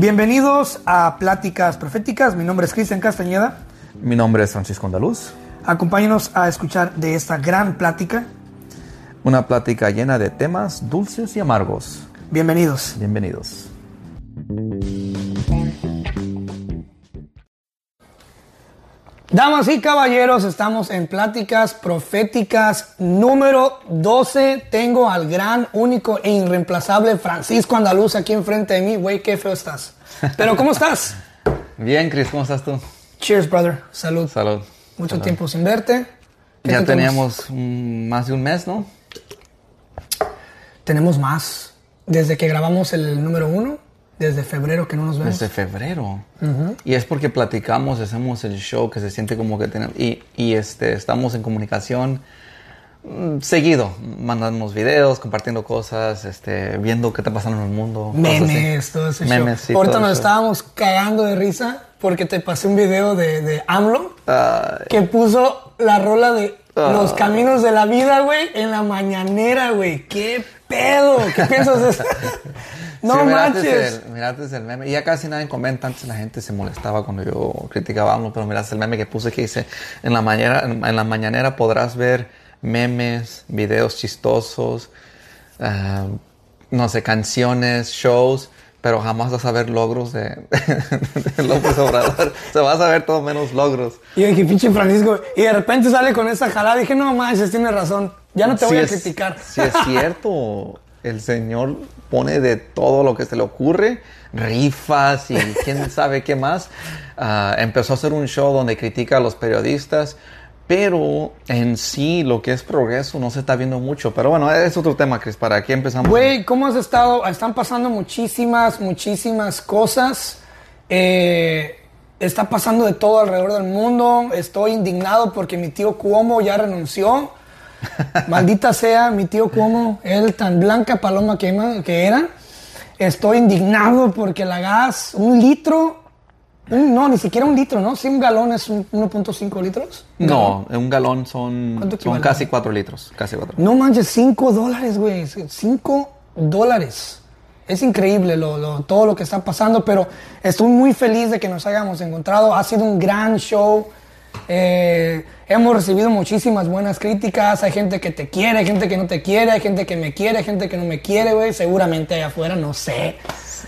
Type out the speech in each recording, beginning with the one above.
Bienvenidos a Pláticas Proféticas. Mi nombre es Cristian Castañeda. Mi nombre es Francisco Andaluz. Acompáñenos a escuchar de esta gran plática. Una plática llena de temas dulces y amargos. Bienvenidos. Bienvenidos. Damas y caballeros, estamos en Pláticas Proféticas número 12. Tengo al gran, único e irreemplazable Francisco Andaluz aquí enfrente de mí. Güey, qué feo estás. Pero ¿cómo estás? Bien, Chris, ¿cómo estás tú? Cheers, brother. Salud. Salud. Mucho Salud. tiempo sin verte. ¿Qué Ya teníamos más de un mes, ¿no? Tenemos más. Desde que grabamos el número uno, desde febrero que no nos vemos. Desde febrero. Y es porque platicamos, hacemos el show que se siente como que tenemos. Y, y, este, estamos en comunicación mm, seguido, mandándonos videos, compartiendo cosas, este, viendo qué está pasando en el mundo. Memes, todo ese Memes, show. sí, Ahorita nos estábamos cagando de risa porque te pasé un video de, de AMLO que puso la rola de. Los Caminos de la Vida, güey, en la mañanera, güey. ¿Qué pedo? ¿Qué piensas de eso? no Sí, miraste manches. El, miraste el meme. Y ya casi nadie comenta. Antes la gente se molestaba cuando yo criticaba a AMLO, pero miraste el meme que puse que dice: En la, mañana, en la mañanera podrás ver memes, videos chistosos, ah, no sé, canciones, shows, pero jamás vas a ver logros de, de López Obrador. Se vas a ver todo menos logros. Y dije, pinche Francisco. Y de repente sale con esa jalada. Dije, no manches, tiene razón. Ya no te voy Sí a es- criticar. Sí, es cierto. El Señor pone de todo lo que se le ocurre, rifas y quién sabe qué más. Ah, empezó a hacer un show donde critica a los periodistas, pero en sí lo que es progreso no se está viendo mucho. Pero bueno, es otro tema, Chris. ¿Para qué empezamos? Güey, ¿cómo has estado? Están pasando muchísimas, muchísimas cosas. Eh, está pasando de todo alrededor del mundo. Estoy indignado porque mi tío Cuomo ya renunció. Maldita sea mi tío Cuomo, él tan blanca paloma que, era. Estoy indignado porque la gas, un litro, no, ni siquiera un litro, ¿no? Sí, un galón es un 1.5 litros. No, un galón son, ¿Cuánto son casi cuatro litros. Casi cuatro. No manches, 5 dólares, güey. 5 dólares. Es increíble lo, lo- todo lo que está pasando, pero estoy muy feliz de que nos hayamos encontrado. Ha sido un gran show. Eh, hemos recibido muchísimas buenas críticas. Hay gente que te quiere, hay gente que no te quiere, hay gente que me quiere, hay gente que no me quiere, güey. Seguramente allá afuera, no sé.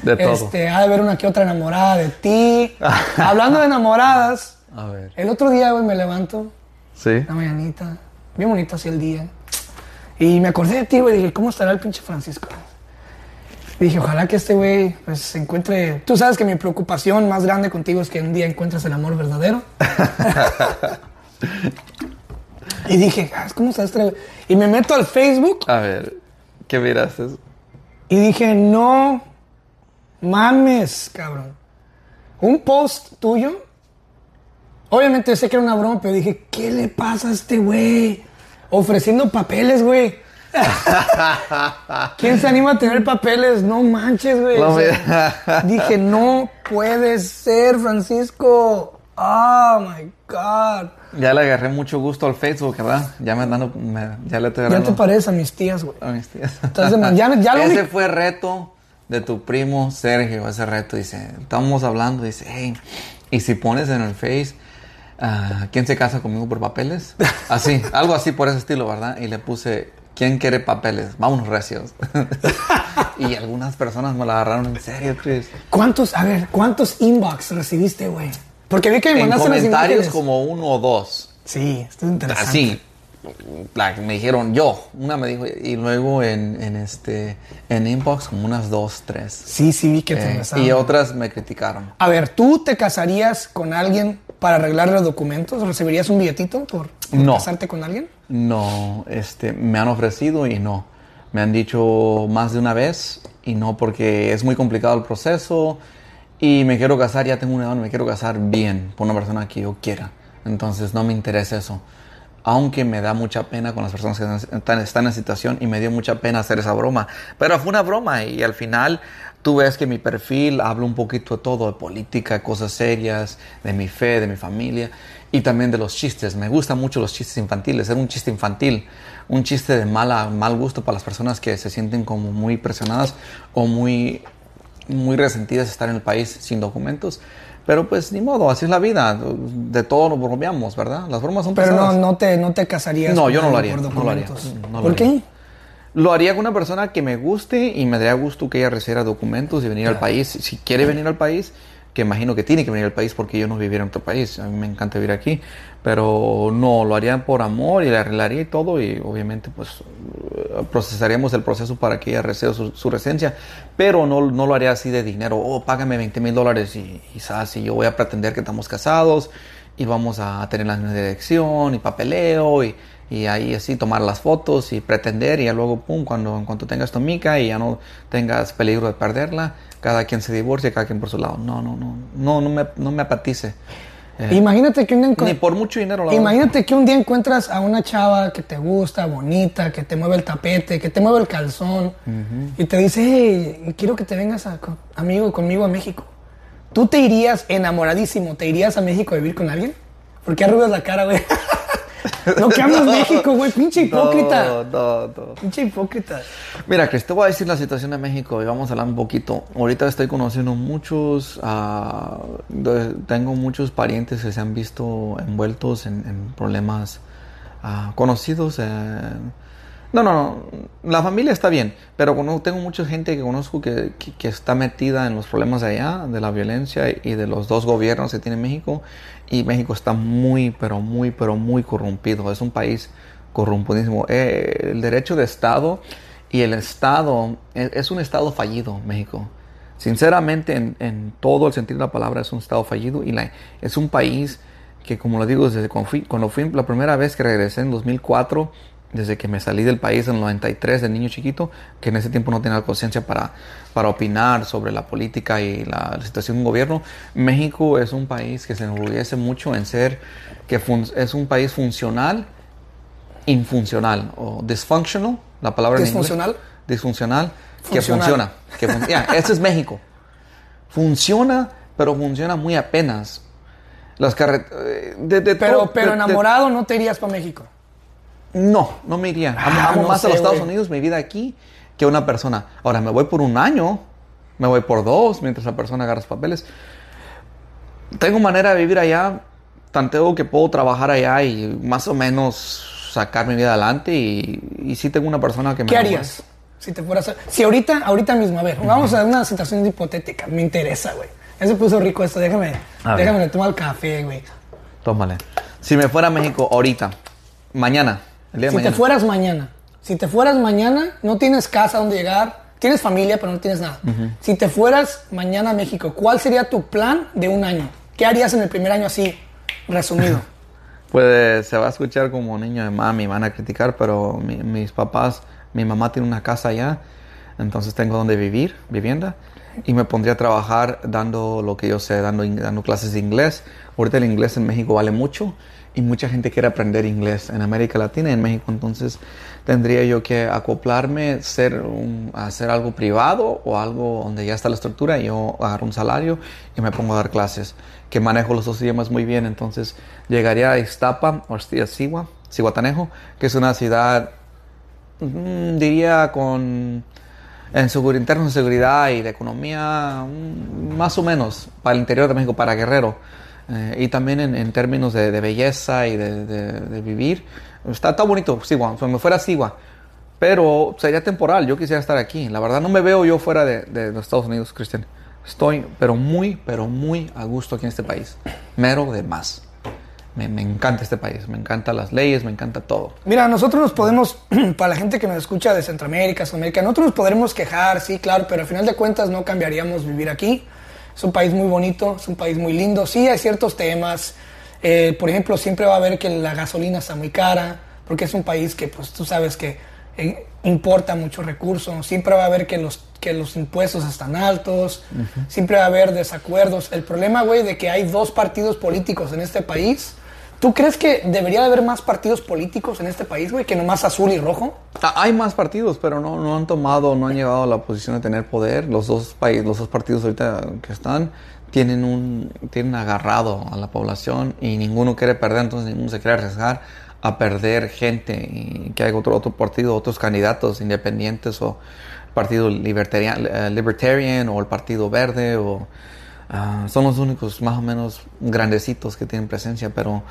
De todo. Este, ha de haber una que otra enamorada de ti. Hablando de enamoradas, A ver. el otro día, güey, me levanto Sí. la mañanita, bien bonito así el día. Y me acordé de ti, güey, dije, ¿cómo estará el pinche Francisco? Dije, ojalá que este güey pues se encuentre... Tú sabes que mi preocupación más grande contigo es que un día encuentres el amor verdadero. y dije, ¿cómo está este güey? Y me meto al Facebook A ver, ¿qué miraste? y dije, no mames, cabrón. Un post tuyo. Obviamente sé que era una broma, pero dije, ¿qué le pasa a este güey? Ofreciendo papeles, güey. ¿Quién se anima a tener papeles? No manches, güey. No, O sea, dije, no puede ser, Francisco. Oh my God. Ya le agarré mucho gusto al Facebook, ¿verdad? Ya me dando, me- ya le estoy Ya agarrando te pareces a mis tías, güey. a mis tías. Entonces, ya- ya lo ese fue reto de tu primo Sergio, ese reto. Dice, estamos hablando, dice, hey, y si pones en el Face, ah, ¿quién se casa conmigo por papeles? Así, algo así por ese estilo, ¿verdad? Y le puse, ¿quién quiere papeles? Vámonos recios. y algunas personas me la agarraron en serio, Chris. ¿Cuántos, a ver, cuántos inbox recibiste, güey? Porque vi que me En mandaste las comentarios como uno o dos. Sí, esto es interesante. Así. Me dijeron yo, una me dijo, y luego en, en este, en inbox como unas dos, tres. Sí, sí, vi que te Eh, y otras me criticaron. A ver, ¿tú te casarías con alguien para arreglarle los documentos? ¿Recibirías un billetito por, por No. casarte con alguien? No, este, me han ofrecido y no. Me han dicho más de una vez y no porque es muy complicado el proceso y me quiero casar, ya tengo una edad, me quiero casar bien por una persona que yo quiera. Entonces no me interesa eso. Aunque me da mucha pena con las personas que están, están en situación y me dio mucha pena hacer esa broma. Pero fue una broma y al final tú ves que mi perfil habla un poquito de todo, de política, cosas serias, de mi fe, de mi familia y también de los chistes. Me gustan mucho los chistes infantiles. Era un chiste infantil, un chiste de mala, mal gusto para las personas que se sienten como muy presionadas o muy muy resentidas estar en el país sin documentos. Pero pues ni modo, así es la vida. De todo nos bromeamos, ¿verdad? Las formas son Pero no, pesadas. no, te, no te casarías No, con yo no lo haría, por no lo haría, documentos. no lo ¿Por haría. qué? Lo haría con una persona que me guste y me daría gusto que ella recibiera documentos y venir al país. Si quiere venir al país, que imagino que tiene que venir al país porque yo no viviera en otro país. A mí me encanta vivir aquí. Pero no, lo haría por amor y le arreglaría y todo. Y obviamente, pues, procesaríamos el proceso para que ella reciba su, su residencia. Pero no, no lo haría así de dinero. Oh, págame 20 mil dólares y quizás y yo voy a pretender que estamos casados y vamos a tener la misma dirección y papeleo y, y ahí así tomar las fotos y pretender y ya luego pum cuando en cuanto tengas tu mica y ya no tengas peligro de perderla cada quien se divorcia cada quien por su lado no no no no no me no me apatice Eh, Imagínate que un día ni por mucho dinero la verdad. Imagínate que un día encuentras a una chava que te gusta, bonita, que te mueve el tapete, que te mueve el calzón y te dice, hey, quiero que te vengas a- con- amigo conmigo a México. ¿Tú te irías enamoradísimo, te irías a México a vivir con alguien? ¿Por qué arrugas la cara, güey? no que amas México, güey, pinche hipócrita. no, no, no. Pinche hipócrita. Mira, Chris, te voy a decir la situación de México y vamos a hablar un poquito. Ahorita estoy conociendo muchos, ah, tengo muchos parientes que se han visto envueltos en, en problemas ah, conocidos. eh. No, no, no, la familia está bien, pero tengo mucha gente que conozco que, que- que está metida en los problemas de allá, de la violencia y de los dos gobiernos que tiene México. Y México está muy, pero muy, pero muy corrompido. Es un país corrompidísimo. Eh, el derecho de Estado y el Estado es, es un Estado fallido, México. Sinceramente, en, en todo el sentido de la palabra, es un Estado fallido y la- es un país que, como lo digo, desde cuando fui, cuando fui la primera vez que regresé en 2004, desde que me salí del país en el 93 de niño chiquito, que en ese tiempo no tenía conciencia para, para opinar sobre la política y la, la situación de un gobierno, México es un país que se enorgullece mucho en ser, que fun- es un país funcional, infuncional o dysfunctional, la palabra en inglés. ¿Disfuncional? Disfuncional, que funciona. Que fun- ya, ese es México. Funciona, pero funciona muy apenas. Las carreteras... Pero, pero enamorado no te irías para México. No, no me iría. Amo, Ah, amo no más sé, a los Estados güey. Unidos, mi vida aquí, que una persona. Ahora, me voy por un año, me voy por dos, mientras la persona agarra los papeles. Tengo manera de vivir allá, tanteo que puedo trabajar allá y más o menos sacar mi vida adelante. Y, y sí tengo una persona que me... ¿Qué harías? Si te fueras a... Si ahorita, ahorita mismo, a ver, vamos a una situación hipotética. Me interesa, güey. Ya se puso rico esto. Déjame, A déjame le tomo el café, güey. Tómale. Si me fuera a México ahorita, mañana, el día de Si te mañana. fueras mañana, si te fueras mañana, no tienes casa donde llegar, tienes familia, pero no tienes nada. Si te fueras mañana a México, ¿cuál sería tu plan de un año? ¿Qué harías en el primer año así, resumido? Pues se va a escuchar como niño de mami, van a criticar, pero mi- mis papás, mi mamá tiene una casa allá, entonces tengo donde vivir, vivienda, y me pondría a trabajar dando lo que yo sé, dando, in- dando clases de inglés. Ahorita el inglés en México vale mucho y mucha gente quiere aprender inglés en América Latina y en México, entonces tendría yo que acoplarme, ser un- hacer algo privado o algo donde ya está la estructura y yo agarro un salario y me pongo a dar clases, que manejo los dos idiomas muy bien, entonces llegaría a Iztapa o a Sigua, Cihuatanejo, que es una ciudad Mm, diría con en seguro interno de seguridad y de economía mm, más o menos para el interior de México para Guerrero Eh, y también en, en términos de, de belleza y de, de- de vivir está, está bonito Sigua si me fuera a Sigua pero sería temporal yo quisiera estar aquí. La verdad no me veo yo fuera de los Estados Unidos Cristian estoy pero muy pero muy a gusto aquí en este país. Mero de más. Me, me encanta este país me encantan las leyes me encanta todo. Mira, nosotros nos podemos, para la gente que nos escucha de Centroamérica, Sudamérica, nosotros nos podremos quejar, sí, claro, pero al final de cuentas no cambiaríamos vivir aquí. Es un país muy bonito, es un país muy lindo. Sí, hay ciertos temas. eh, por ejemplo, siempre va a haber que la gasolina está muy cara, porque es un país que, pues, tú sabes que eh, importa muchos recursos. Siempre va a haber que los, que los impuestos están altos. Siempre va a haber desacuerdos. El problema, güey, de que hay dos partidos políticos en este país. ¿Tú crees que debería de haber más partidos políticos en este país, güey, que nomás azul y rojo? Ah, Hay más partidos, pero no, no han tomado, no han llegado a la posición de tener poder. Los dos países, los dos partidos ahorita que están tienen un, tienen agarrado a la población y ninguno quiere perder, entonces ninguno se quiere arriesgar a perder gente y que haya otro, otro partido, otros candidatos independientes o Partido Libertarian, eh, Libertarian o el Partido Verde o ah, son los únicos más o menos grandecitos que tienen presencia, pero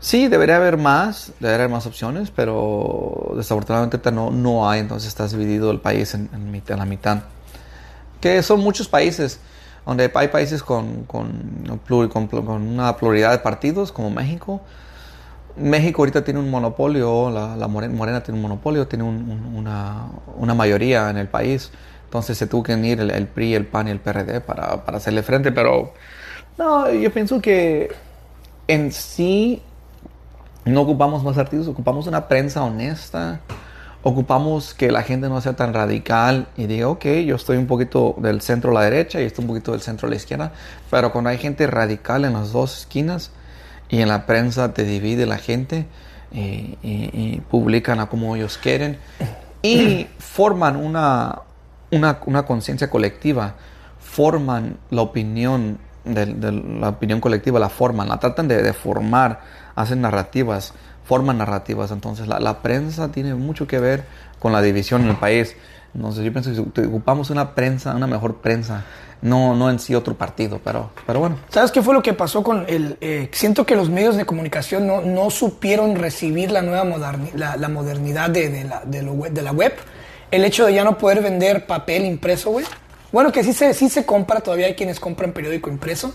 sí, debería haber más, debería haber más opciones, pero desafortunadamente no, no hay, entonces está dividido el país en, en, en la mitad. Que son muchos países, donde hay países con, con, con, con una pluralidad de partidos, como México, México ahorita tiene un monopolio, la, la morena, morena, tiene un monopolio, tiene un, un, una, una, mayoría en el país. Entonces se tuvo que unir el, el, PRI, el PAN y el PRD para, para, hacerle frente. Pero no, yo pienso que en sí no ocupamos más partidos, ocupamos una prensa honesta. Ocupamos que la gente no sea tan radical y diga, ok, yo estoy un poquito del centro a la derecha y estoy un poquito del centro a la izquierda. Pero cuando hay gente radical en las dos esquinas, y en la prensa te divide la gente y, y, y publican a como ellos quieren y forman una, una, una conciencia colectiva, forman la opinión de, la opinión colectiva, la forman, la tratan de, de formar, hacen narrativas, forman narrativas. Entonces la, la, prensa tiene mucho que ver con la división en el país. Entonces yo pienso que si ocupamos una prensa, una mejor prensa, no, no en sí otro partido, pero, pero bueno. ¿Sabes qué fue lo que pasó con el... Eh, siento que los medios de comunicación no, no supieron recibir la nueva moderni, la, modernidad de, de, la, de, la web. El hecho de ya no poder vender papel impreso, güey. Bueno, que sí se, sí se compra, todavía hay quienes compran periódico impreso,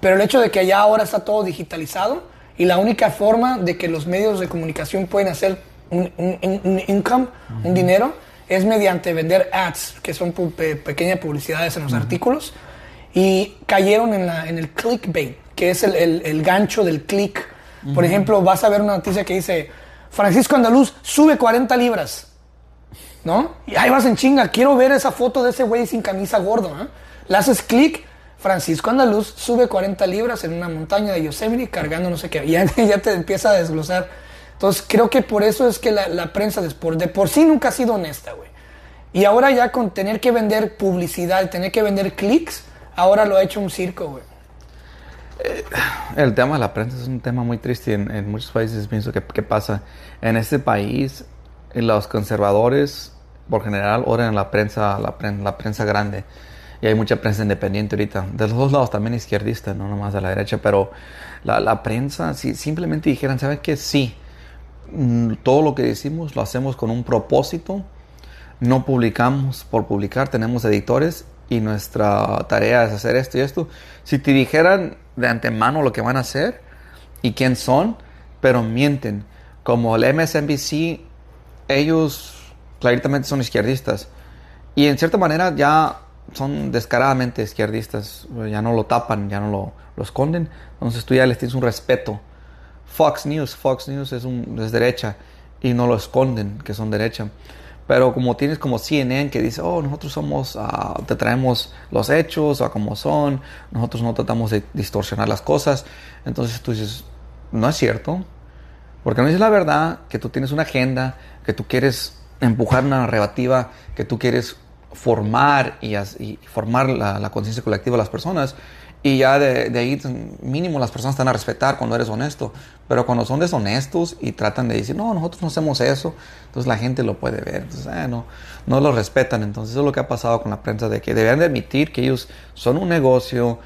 pero el hecho de que allá ahora está todo digitalizado y la única forma de que los medios de comunicación pueden hacer un, un, un income, uh -huh. un dinero, es mediante vender ads, que son pequeñas publicidades en los uh -huh. artículos, y cayeron en, la, en, el clickbait, que es el, el, el gancho del click. Uh -huh. Por ejemplo, vas a ver una noticia que dice, Francisco Andaluz sube 40 libras, ¿no? Y ahí vas en chinga, quiero ver esa foto de ese güey sin camisa gordo, ¿eh? Le haces clic, Francisco Andaluz sube 40 libras en una montaña de Yosemite cargando no sé qué, ya, ya te empieza a desglosar entonces creo que por eso es que la, prensa de, por, de por sí nunca ha sido honesta, güey. Y ahora ya con tener que vender publicidad, tener que vender clics, ahora lo ha hecho un circo, güey. Eh, el tema de la prensa es un tema muy triste en, en muchos países. Pienso que, que, pasa en este país, los conservadores, por general, oran en la prensa, la, prensa, la prensa grande. Y hay mucha prensa independiente ahorita. De los dos lados también izquierdista, no nomás de la derecha. Pero la, la prensa, si simplemente dijeran, ¿saben qué? Sí Mm, todo lo que decimos lo hacemos con un propósito. No publicamos por publicar, tenemos editores y nuestra tarea es hacer esto y esto. Si te dijeran de antemano lo que van a hacer y quién son, pero mienten. Como el MSNBC, ellos claramente son izquierdistas. Y en cierta manera ya son descaradamente izquierdistas. Ya no lo tapan, ya no lo, lo esconden. Entonces tú ya les tienes un respeto Fox News, Fox News es, un, es derecha y no lo esconden que son derecha. Pero como tienes como CNN que dice, oh, nosotros somos, uh, te traemos los hechos a como son, nosotros no tratamos de distorsionar las cosas. Entonces tú dices, no es cierto. Porque no es la verdad que tú tienes una agenda, que tú quieres empujar una narrativa, que tú quieres formar y, y formar la, la conciencia colectiva de las personas. Y ya de, de, ahí mínimo las personas están a respetar cuando eres honesto. Pero cuando son deshonestos y tratan de decir, no, nosotros no hacemos eso, entonces la gente lo puede ver. Entonces, eh, no, no lo respetan. Entonces eso es lo que ha pasado con la prensa, de que deben de admitir que ellos son un negocio,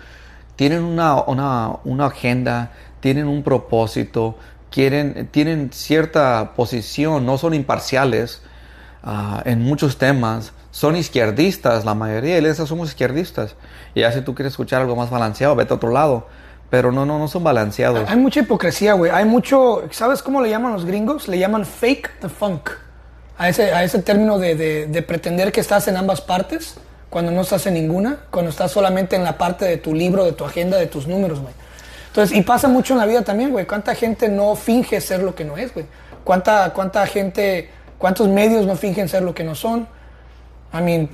tienen una, una, una agenda, tienen un propósito, tienen cierta posición, no son imparciales uh, en muchos temas son izquierdistas, la mayoría de esas somos izquierdistas. Y ya si tú quieres escuchar algo más balanceado, vete a otro lado. Pero no, no, no son balanceados. Hay mucha hipocresía, güey. Hay mucho, ¿sabes cómo le llaman los gringos? Le llaman fake the funk. A ese, a ese término de, de, de pretender que estás en ambas partes, cuando no estás en ninguna, cuando estás solamente en la parte de tu libro, de tu agenda, de tus números, güey. Entonces, y pasa mucho en la vida también, güey. ¿Cuánta gente no finge ser lo que no es, güey? ¿Cuánta, ¿Cuánta gente, cuántos medios no fingen ser lo que no son? I mean,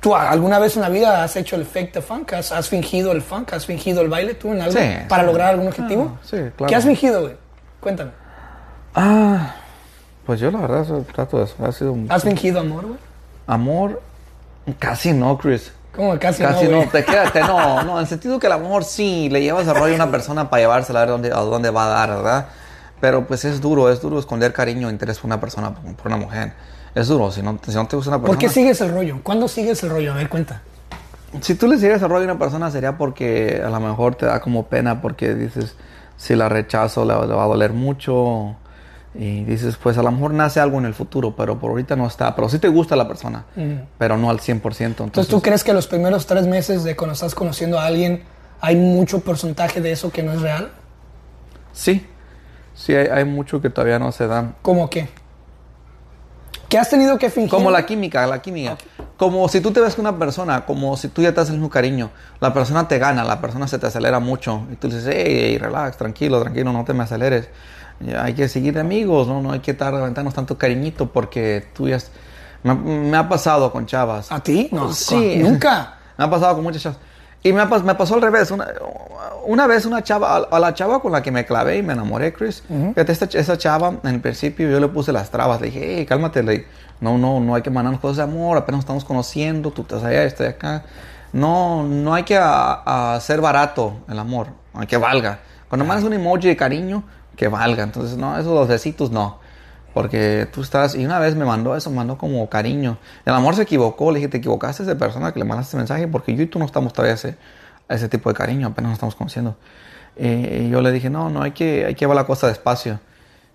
¿tú alguna vez en la vida has hecho el fake the funk? ¿Has, has fingido el funk? ¿Has fingido el baile tú en algo? Sí, ¿Para sí. lograr algún objetivo? Ah, sí, claro. ¿Qué has fingido, güey? Cuéntame. Ah, pues yo la verdad trato de eso. Ha sido un, ¿Has fingido amor, güey? amor, casi no, Chris. ¿Cómo casi, Casi no, te quédate, no, no, en el sentido que el amor sí, le llevas a rollo a una persona para llevársela a ver dónde, a dónde va a dar, ¿verdad? Pero pues es duro, es duro esconder cariño o interés por una persona, por una mujer. es duro. Si no, si no te gusta una persona. ¿Por qué sigues el rollo? ¿Cuándo sigues el rollo? A ver, cuenta. Si tú le sigues el rollo a una persona sería porque a lo mejor te da como pena porque dices, si la rechazo le, le va a doler mucho. Y dices, pues a lo mejor nace algo en el futuro, pero por ahorita no está. Pero sí te gusta la persona, pero no al 100%. Entonces, Entonces, ¿tú crees que los primeros tres meses de cuando estás conociendo a alguien hay mucho porcentaje de eso que no es real? sí, sí hay, hay mucho que todavía no se da. ¿Cómo qué? ¿Qué has tenido que fingir? Como la química, la química. Como si tú te ves con una persona, como si tú ya te haces un cariño, la persona te gana, la persona se te acelera mucho y tú dices, hey, hey, relax, tranquilo, tranquilo, no te me aceleres. Hay que seguir amigos, ¿no? No hay que estar aventarnos tanto cariñito porque tú ya... Me, me ha pasado con chavas. ¿A ti? No, Sí. Nunca. Me ha pasado con muchas chavas. Y me, ha me pasó al revés. Una, una vez una chava, a, a la chava con la que me clavé y me enamoré, Chris. Fíjate, esta, esa chava, en el principio yo le puse las trabas. Le dije, hey, cálmate. Le dije, no, no, no hay que mandarnos cosas de amor. Apenas nos estamos conociendo. Tú estás allá, estoy acá. No, no hay que hacer barato el amor. Hay que valga. Cuando mandas un emoji de cariño, que valga. Entonces, no, esos dos besitos no. Porque tú estás, y una vez me mandó eso, me mandó como cariño. El amor se equivocó, le dije, te equivocaste de persona que le mandaste ese mensaje porque yo y tú no estamos todavía ese, ese tipo de cariño, apenas nos estamos conociendo. Eh, y yo le dije, no, no, hay que, hay que llevar la cosa despacio.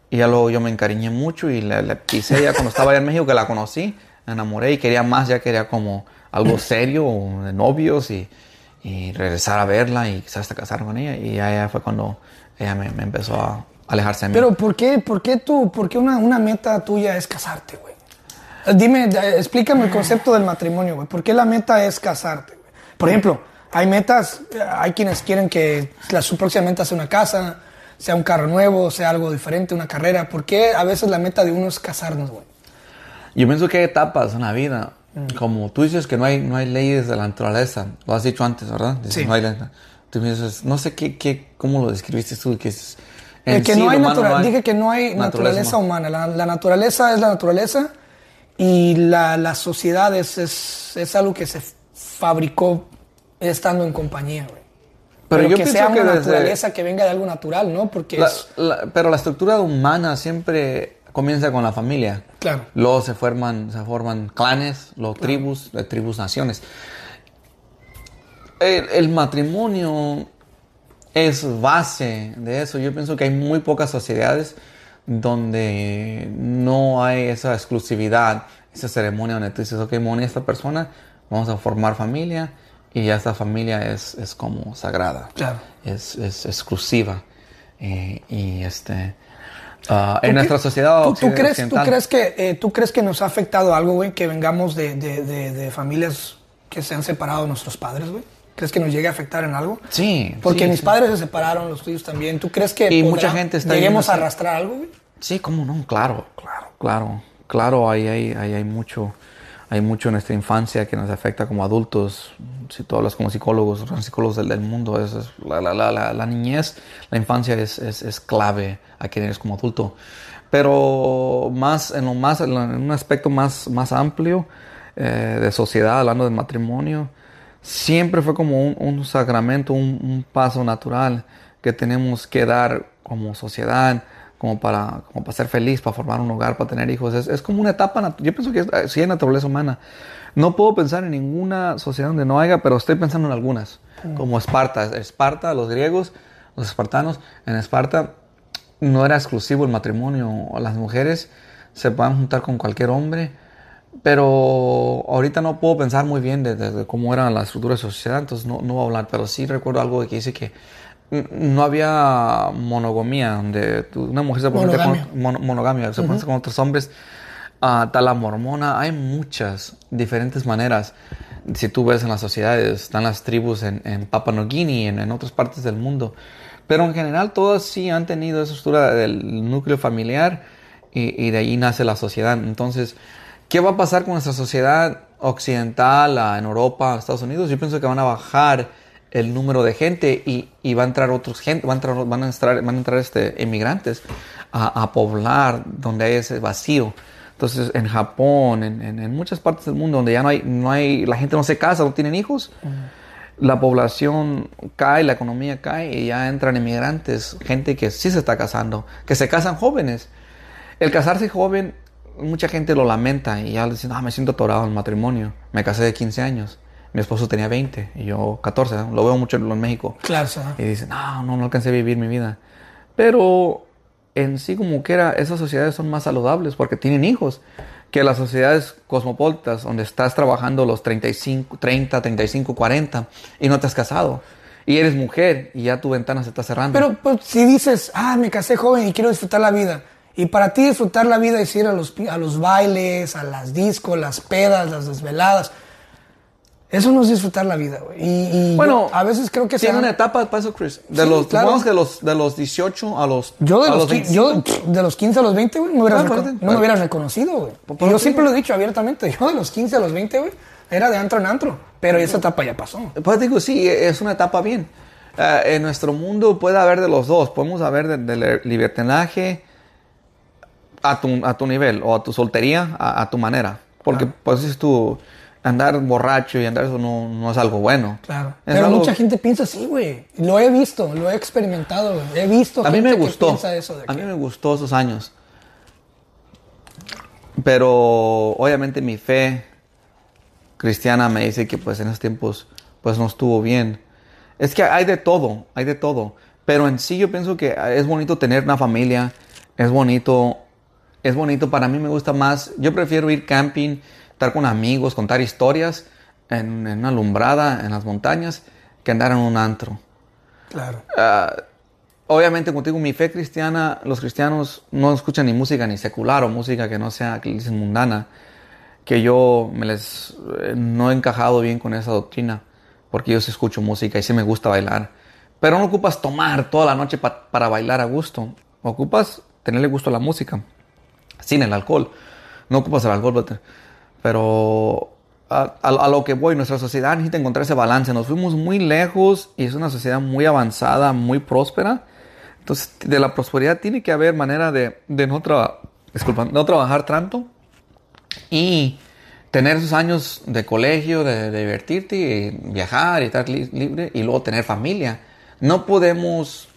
Y ya luego yo me encariñé mucho y le, le pisé ya cuando estaba allá en México, que la conocí, me enamoré y quería más, ya quería como algo serio, de novios y, y regresar a verla y quizás hasta casar con ella. Y ya, ya fue cuando ella me, me empezó a alejarse de mí. Pero ¿por qué, por qué tú, por qué una, una meta tuya es casarte, güey? Dime, explícame el concepto del matrimonio, güey. ¿Por qué la meta es casarte? güey? Por ejemplo, hay metas, hay quienes quieren que la, su próxima meta sea una casa, sea un carro nuevo, sea algo diferente, una carrera. ¿Por qué a veces la meta de uno es casarnos, güey? Yo pienso que hay etapas en la vida. Mm. Como tú dices que no hay, no hay leyes de la naturaleza. Lo has dicho antes, ¿verdad? Dices, Sí. no hay. Tú me dices, no sé qué, qué, cómo lo describiste tú. Que es, en que sí, no hay no dije que no hay naturaleza, humana. humana. La, la naturaleza es la naturaleza y la, la sociedad es, es, es algo que se fabricó estando en compañía, güey. Pero, yo que pienso sea que una desde- naturaleza que venga de algo natural, ¿no? Porque La- es... la- pero la estructura humana siempre comienza con la familia. Claro. Luego se forman, se forman clanes, luego tribus, de tribus, naciones. El, el matrimonio es base de eso. Yo pienso que hay muy pocas sociedades donde no hay esa exclusividad, esa ceremonia donde tú dices, ok, a esta persona, vamos a formar familia y ya esta familia es, es como sagrada Claro. es, es exclusiva. Eh, y este. ¿Tú en nuestra sociedad ¿Tú, tú crees, ¿Tú crees que eh, tú crees que nos ha afectado algo, güey, que vengamos de, de- de- de familias que se han separado de nuestros padres, güey? ¿Crees que nos llegue a afectar en algo? Sí. Porque sí, mis sí. padres se separaron, los tuyos también. ¿Tú crees que Y mucha gente está lleguemos a arrastrar algo, güey? Sí, cómo no, claro, claro, claro. Claro, ahí hay, ahí hay mucho. Hay mucho en nuestra infancia que nos afecta como adultos. Si tú hablas como psicólogos, psicólogos del, del mundo, eso es la, la, la, la, la niñez, la infancia es, es, es clave a quien eres como adulto. Pero más, en lo más, en un aspecto más, más amplio eh, de sociedad, hablando del matrimonio, siempre fue como un, un sacramento, un, un paso natural que tenemos que dar como sociedad, como para, como para ser feliz, para formar un hogar, para tener hijos. Es, es como una etapa, yo pienso que es, sí hay naturaleza humana. No puedo pensar en ninguna sociedad donde no haya, pero estoy pensando en algunas, como Esparta. Esparta, los griegos, los espartanos, en Esparta no era exclusivo el matrimonio. Las mujeres se pueden juntar con cualquier hombre, pero ahorita no puedo pensar muy bien de, de- de cómo era la estructura de sociedad, entonces no, no voy a hablar, pero sí recuerdo algo que dice que no había monogamia, donde una mujer se Monogamia. con, mono- monogamia, se meter con otros hombres. Ah, tal la mormona, hay muchas diferentes maneras. Si tú ves en las sociedades, están las tribus en, en Papua Nueva Guinea, en, en otras partes del mundo. Pero en general todas sí han tenido esa estructura del núcleo familiar y, y de ahí nace la sociedad. Entonces, ¿qué va a pasar con nuestra sociedad occidental, en Europa, Estados Unidos? Yo pienso que van a bajar el número de gente y, y va a entrar otros gente, van a entrar, van a entrar, van a entrar este, emigrantes a, a poblar donde hay ese vacío. Entonces, en Japón, en, en- en muchas partes del mundo donde ya no hay, no hay, la gente no se casa, no tienen hijos, la población cae, la economía cae y ya entran inmigrantes, gente que sí se está casando, que se casan jóvenes. El casarse joven mucha gente lo lamenta y ya le dicen, ah, me siento atorado en el matrimonio. Me casé de 15 años. Mi esposo tenía 20 y yo 14. ¿no? Lo veo mucho en México. Claro. Y dicen, no, no, no alcancé a vivir mi vida. Pero en sí como que era, esas sociedades son más saludables porque tienen hijos que las sociedades cosmopolitas donde estás trabajando los 35, 30, 35, 40 y no te has casado. Y eres mujer y ya tu ventana se está cerrando. Pero pues, si dices, ah, me casé joven y quiero disfrutar la vida. Y para ti disfrutar la vida es ir a los, a los bailes, a las discos, las pedas, las desveladas. Eso no es disfrutar la vida, güey. Y, y bueno, yo a veces creo que tiene han- una etapa para eso, Chris. De Sí, los, claro. de los, de los 18 a los Yo de a los, qui- 25. yo de los 15 a los 20, güey, no, Ah, fíjate. no me hubieras reconocido, güey. Yo eso siempre lo he dicho abiertamente. Yo de los 15 a los 20, güey, era de antro en antro. Pero esa etapa ya pasó. Pues digo, sí, es una etapa bien. Eh, en nuestro mundo puede haber de los dos. Podemos haber del de libertinaje a tu, a tu nivel o a tu soltería a, a tu manera. Porque pues es tu andar borracho y andar eso no, no es algo bueno. Claro. Es Pero algo- mucha gente piensa así, güey. Lo he visto, lo he experimentado, güey. He visto A mí me que gustó. piensa eso de A mí me gustó esos años. Pero obviamente mi fe cristiana me dice que pues en esos tiempos pues no estuvo bien. Es que hay de todo, hay de todo. Pero en sí yo pienso que es bonito tener una familia, es bonito, es bonito. Para mí me gusta más, yo prefiero ir camping, estar con amigos, contar historias en, en una alumbrada en las montañas que andar en un antro. Claro. Ah, obviamente, como te digo, mi fe cristiana, los cristianos no escuchan ni música ni secular o música que no sea, que dicen mundana, que yo me les, eh, no he encajado bien con esa doctrina, porque yo sí escucho música y sí me gusta bailar. Pero no ocupas tomar toda la noche pa- para bailar a gusto, ocupas tenerle gusto a la música, sin el alcohol. No ocupas el alcohol, pero a, lo que voy, nuestra sociedad necesita encontrar ese balance. Nos fuimos muy lejos y es una sociedad muy avanzada, muy próspera. Entonces, de la prosperidad tiene que haber manera de, no, disculpa, no trabajar tanto y tener esos años de colegio, de, divertirte, y viajar y estar li- libre y luego tener familia. No podemos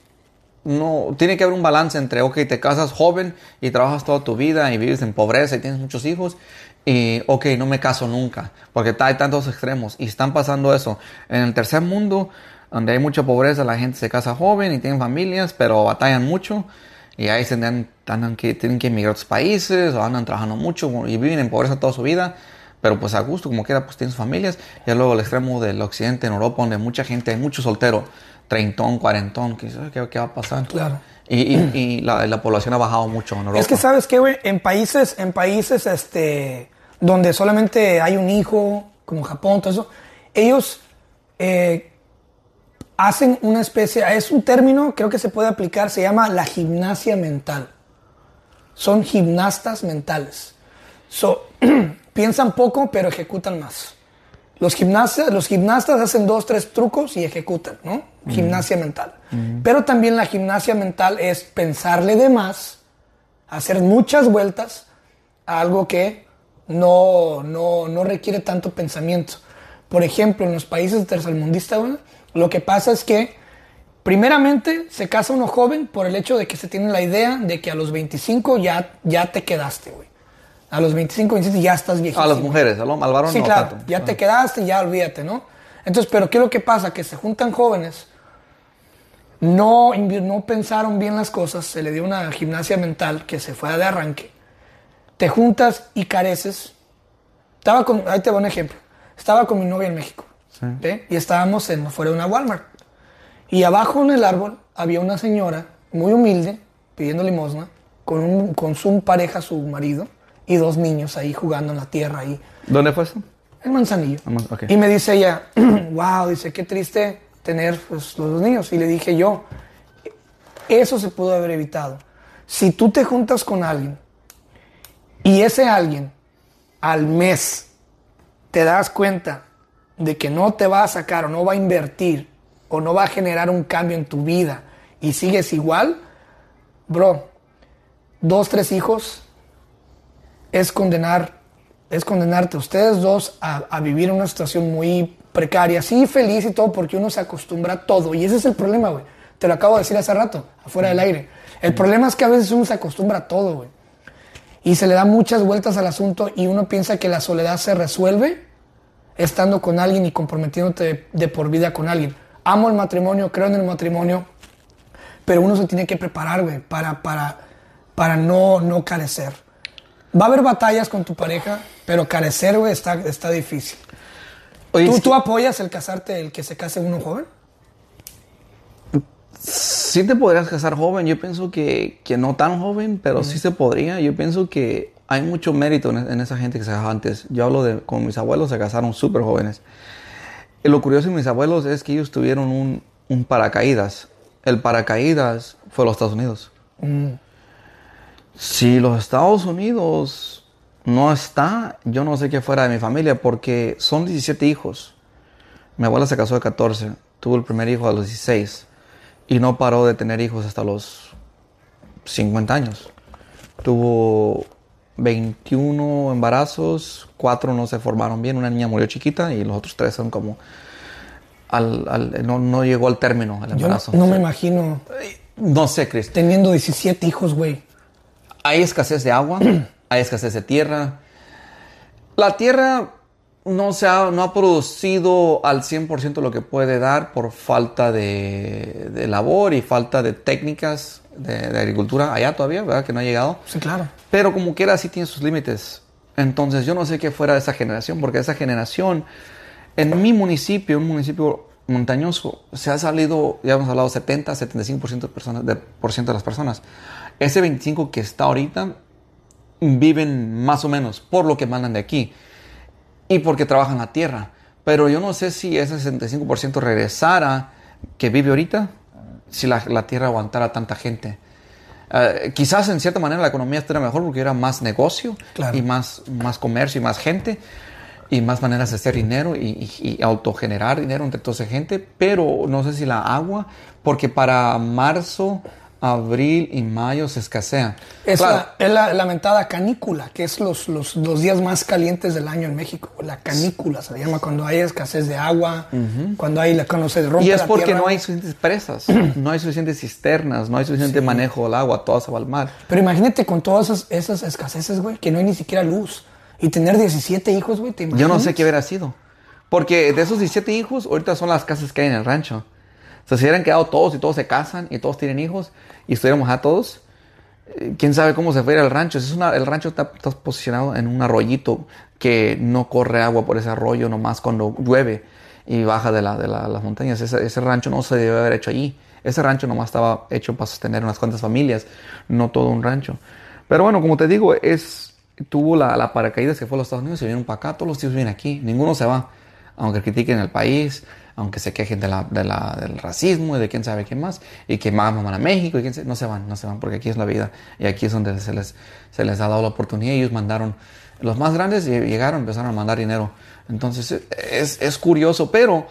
no, tiene que haber un balance entre, ok, te casas joven y trabajas toda tu vida y vives en pobreza y tienes muchos hijos, y, ok, no me caso nunca, porque hay tantos extremos y están pasando eso. En el tercer mundo, donde hay mucha pobreza, la gente se casa joven y tienen familias, pero batallan mucho y ahí se andan, andan que, tienen que emigrar a otros países o andan trabajando mucho y viven en pobreza toda su vida. Pero pues a gusto, como quiera, pues tienen sus familias. Y luego el extremo del occidente, en Europa, donde mucha gente, hay mucho soltero, treintón, cuarentón, dice, ¿qué, qué va a pasar? Claro. Y, y- y la, la población ha bajado mucho en Europa. Es que sabes qué, güey, en países, en países, este, donde solamente hay un hijo, como Japón, todo eso, ellos eh, hacen una especie, es un término, creo que se puede aplicar, se llama la gimnasia mental. Son gimnastas mentales. So, piensan poco, pero ejecutan más. Los gimnastas, los gimnastas hacen dos, tres trucos y ejecutan, ¿no? Gimnasia mental. Pero también la gimnasia mental es pensarle de más, hacer muchas vueltas a algo que no, no, no requiere tanto pensamiento. Por ejemplo, en los países tercermundistas, güey, lo que pasa es que, primeramente, se casa uno joven por el hecho de que se tiene la idea de que a los 25 ya, ya te quedaste, güey. A los 25, 26 ya estás viejito. a las mujeres, al, al varón Sí, no claro, tanto. ya te quedaste, ya olvídate, ¿no? Entonces, pero ¿qué es lo que pasa? Que se juntan jóvenes, no, no pensaron bien las cosas, se le dio una gimnasia mental que se fue de arranque. Te juntas y careces. Estaba con, ahí te voy un ejemplo. Estaba con mi novia en México. ¿ve? Y estábamos en, fuera de una Walmart. Y abajo en el árbol había una señora muy humilde pidiendo limosna con, un- con su pareja, su marido, y dos niños ahí jugando en la tierra ahí. ¿Dónde fue eso? El manzanillo. Y me dice ella, wow, dice, qué triste tener pues, los dos niños. Y le dije yo, eso se pudo haber evitado. Si tú te juntas con alguien y ese alguien al mes te das cuenta de que no te va a sacar o no va a invertir o no va a generar un cambio en tu vida y sigues igual, bro, dos, tres hijos es condenar, es condenarte a ustedes dos a, a vivir en una situación muy precaria, sí, feliz y todo, porque uno se acostumbra a todo. Y ese es el problema, güey. Te lo acabo de decir hace rato, afuera del aire. El problema es que a veces uno se acostumbra a todo, güey. y se le da muchas vueltas al asunto y uno piensa que la soledad se resuelve estando con alguien y comprometiéndote de, de por vida con alguien. Amo el matrimonio, creo en el matrimonio, pero uno se tiene que preparar, güey, para, para, para no, no carecer. Va a haber batallas con tu pareja, pero carecer, güey, está, está difícil. Oye, ¿Tú, es que- ¿Tú apoyas el casarte, el que se case uno joven? Sí te podrías casar joven, yo pienso que, que no tan joven, pero sí se podría. Yo pienso que hay mucho mérito en, en esa gente que se casaba antes. Yo hablo de con mis abuelos, se casaron súper jóvenes. Y lo curioso de mis abuelos es que ellos tuvieron un, un paracaídas. El paracaídas fue los Estados Unidos. Si los Estados Unidos no está, yo no sé qué fuera de mi familia, porque son 17 hijos. Mi abuela se casó de 14, tuvo el primer hijo a los 16 y no paró de tener hijos hasta los 50 años. Tuvo 21 embarazos, 4 no se formaron bien, una niña murió chiquita y los otros 3 son como... al- al- no, no llegó al término el Yo no, embarazo. no me imagino No sé, Chris. teniendo 17 hijos, güey. Hay escasez de agua, hay escasez de tierra. La tierra no, se ha, no ha producido al 100% lo que puede dar por falta de, de labor y falta de técnicas de, de agricultura allá todavía, ¿verdad? Que no ha llegado. Sí, claro. Pero como quiera, sí tiene sus límites. Entonces, yo no sé qué fuera de esa generación, porque esa generación, en mi municipio, un municipio montañoso, se ha salido, ya hemos hablado, 70, 75% de, personas, de, por ciento de las personas. Ese 25 que está ahorita, viven más o menos por lo que mandan de aquí y porque trabajan la tierra. Pero yo no sé si ese 65% regresara que vive ahorita, si la, la tierra aguantara tanta gente. Eh, quizás en cierta manera la economía estaría mejor porque era más negocio Claro. y más, más comercio y más gente y más maneras de hacer dinero y, y- y autogenerar dinero entre toda esa gente, pero no sé si la agua, porque para marzo, abril y mayo se escasea. Es, Claro, la, es la lamentada canícula, que es los, los, los días más calientes del año en México. La canícula se le llama cuando hay escasez de agua, cuando, hay, la- cuando se rompe y es la porque tierra. no hay suficientes presas, no hay suficientes cisternas, no hay suficiente manejo del agua, todo se va al mar. Pero imagínate con todas esas, esas escaseces, güey, que no hay ni siquiera luz. Y tener 17 hijos, güey, ¿te imaginas? Yo no sé qué hubiera sido. Porque de esos 17 hijos, ahorita son las casas que hay en el rancho. O sea, si hubieran quedado todos y todos se casan y todos tienen hijos y estuviéramos a todos, eh, quién sabe cómo se fuera el rancho. Es una, el rancho está, está posicionado en un arroyito que no corre agua por ese arroyo nomás cuando llueve y baja de, la, de la- las montañas. Ese, rancho no se debe haber hecho allí. Ese rancho nomás estaba hecho para sostener unas cuantas familias, no todo un rancho. Pero bueno, como te digo, es tuvo la, la paracaídas que fue a los Estados Unidos y vinieron para acá. Todos los tíos vienen aquí. Ninguno se va. Aunque critiquen el país, aunque se quejen de la, de la- del racismo y de quién sabe qué más, y que más van a México, y quién se- no se van, no se van, porque aquí es la vida. Y aquí es donde se les, se les ha dado la oportunidad. Y ellos mandaron, los más grandes lle- llegaron, empezaron a mandar dinero. Entonces es, es curioso, pero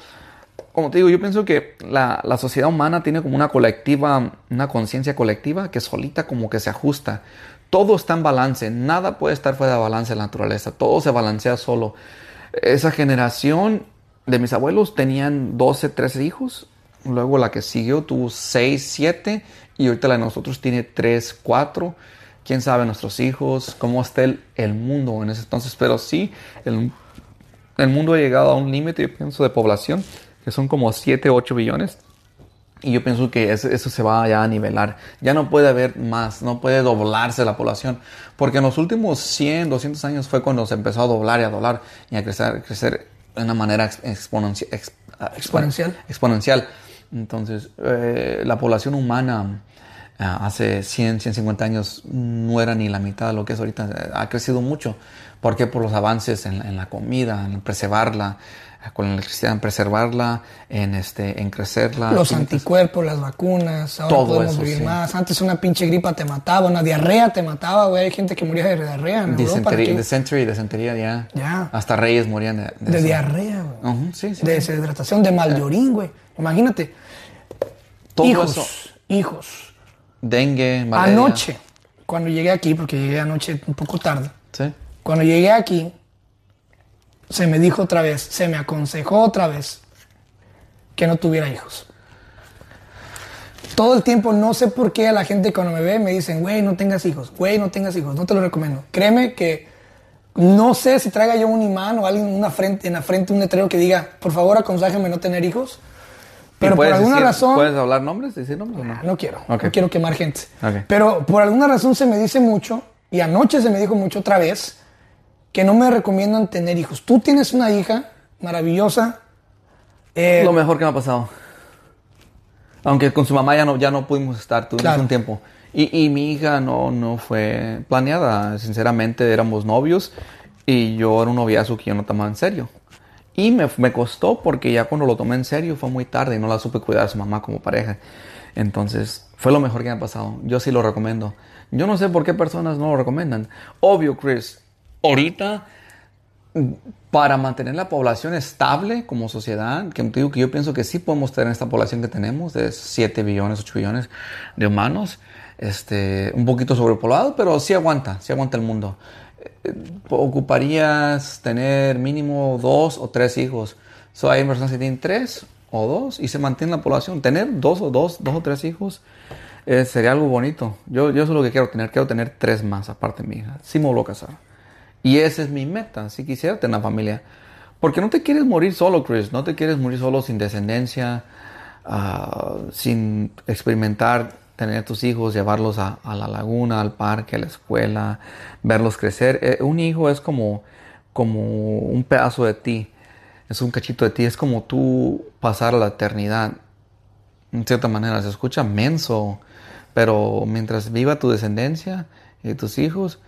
como te digo, yo pienso que la, la sociedad humana tiene como una colectiva, una conciencia colectiva que solita como que se ajusta. Todo está en balance, nada puede estar fuera de balance en la naturaleza, todo se balancea solo. Esa generación de mis abuelos tenían 12, 13 hijos, luego la que siguió tuvo 6, 7 y ahorita la de nosotros tiene 3, 4. Quién sabe nuestros hijos, cómo está el, el mundo en ese entonces, pero sí, el, el mundo ha llegado a un límite, yo pienso, de población, que son como 7, 8 billones. Y yo pienso que eso, eso se va ya a nivelar. Ya no puede haber más, no puede doblarse la población. Porque en los últimos 100, 200 años fue cuando se empezó a doblar y a doblar y a crecer, crecer de una manera ex- exponencia- ex- ah, Exponencial. exponencial. Entonces, eh, la población humana ah, hace 100, 150 años no era ni la mitad de lo que es ahorita. Eh, Ha crecido mucho. ¿Por qué? Por los avances en, la- en la comida, en preservarla, eh, con la electricidad, en preservarla, en, este, en crecerla. Los anticuerpos, las vacunas, ahora Todo podemos eso, vivir sí. más. Antes una pinche gripa te mataba, una diarrea te mataba, güey. Hay gente que moría de diarrea en Europa. Dysentery, disentería, ya. Ya. Hasta reyes morían de, De eso. diarrea, güey. Ujú, sí, sí. De deshidratación, de mal de orín, güey. Imagínate. Todo hijos, eso. hijos. Dengue, malaria. Anoche, cuando llegué aquí, porque llegué anoche un poco tarde, Sí. cuando llegué aquí, se me dijo otra vez, se me aconsejó otra vez que no tuviera hijos. todo el tiempo, no sé por qué a la gente cuando me ve me dicen, güey, no tengas hijos, güey, no tengas hijos, no te lo recomiendo. Créeme que no sé si traiga yo un imán o alguien una frente, en la frente un letrero que diga, por favor, aconséjame no tener hijos. Pero por alguna razón. ¿Puedes hablar nombres? ¿Decir nombres o no? No quiero. No quiero quemar gente. Pero por alguna razón se me dice mucho, y anoche se me dijo mucho otra vez, que no me recomiendan tener hijos. Tú tienes una hija maravillosa. Eh, Lo mejor que me ha pasado. Aunque con su mamá ya no, ya no pudimos estar, tuvimos un tiempo. Y, y, mi hija no, no fue planeada. Sinceramente, éramos novios y yo era un noviazgo que yo no tomaba en serio. Y me, me, costó porque ya cuando lo tomé en serio fue muy tarde y no la supe cuidar a su mamá como pareja. Entonces, fue lo mejor que me ha pasado. Yo sí lo recomiendo. Yo no sé por qué personas no lo recomiendan. Obvio, Chris, ahorita para mantener la población estable como sociedad, que digo que yo pienso que sí podemos tener esta población que tenemos de 7 billones, 8 billones de humanos, este, un poquito sobrepoblado, pero sí aguanta, sí aguanta el mundo. Eh, ocuparías tener mínimo dos o tres hijos. So, hay personas que tienen tres o dos y se mantiene la población. Tener dos o dos, dos o tres hijos eh, sería algo bonito. Yo, yo eso es lo que quiero tener. Quiero tener tres más aparte de mi hija. Sí me voy a casar. Y esa es mi meta, si quisiera tener una familia. Porque no te quieres morir solo, Chris, no te quieres morir solo sin descendencia, ah, sin experimentar tener tus hijos, llevarlos a, la laguna, al parque, a la escuela, verlos crecer. Eh, un hijo es como, como un pedazo de ti, es un cachito de ti, es como tú pasar la eternidad. En cierta manera, se escucha menso, pero mientras viva tu descendencia y tus hijos,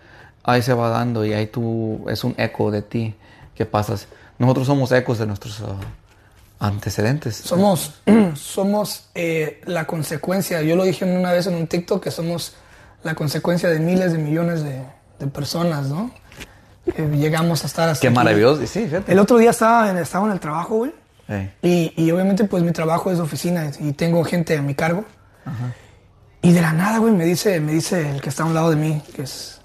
ahí se va dando y ahí tú es un eco de ti que pasas. Nosotros somos ecos de nuestros uh, antecedentes. Somos, somos eh, la consecuencia, yo lo dije una vez en un TikTok, que somos la consecuencia de miles de millones de, personas, ¿no? llegamos a estar hasta Qué maravilloso, sí, fíjate. El otro día estaba en, estaba en el trabajo, güey. Y, y, obviamente pues mi trabajo es de oficina y tengo gente a mi cargo. Y de la nada, güey, me dice, me dice el que está a un lado de mí, que es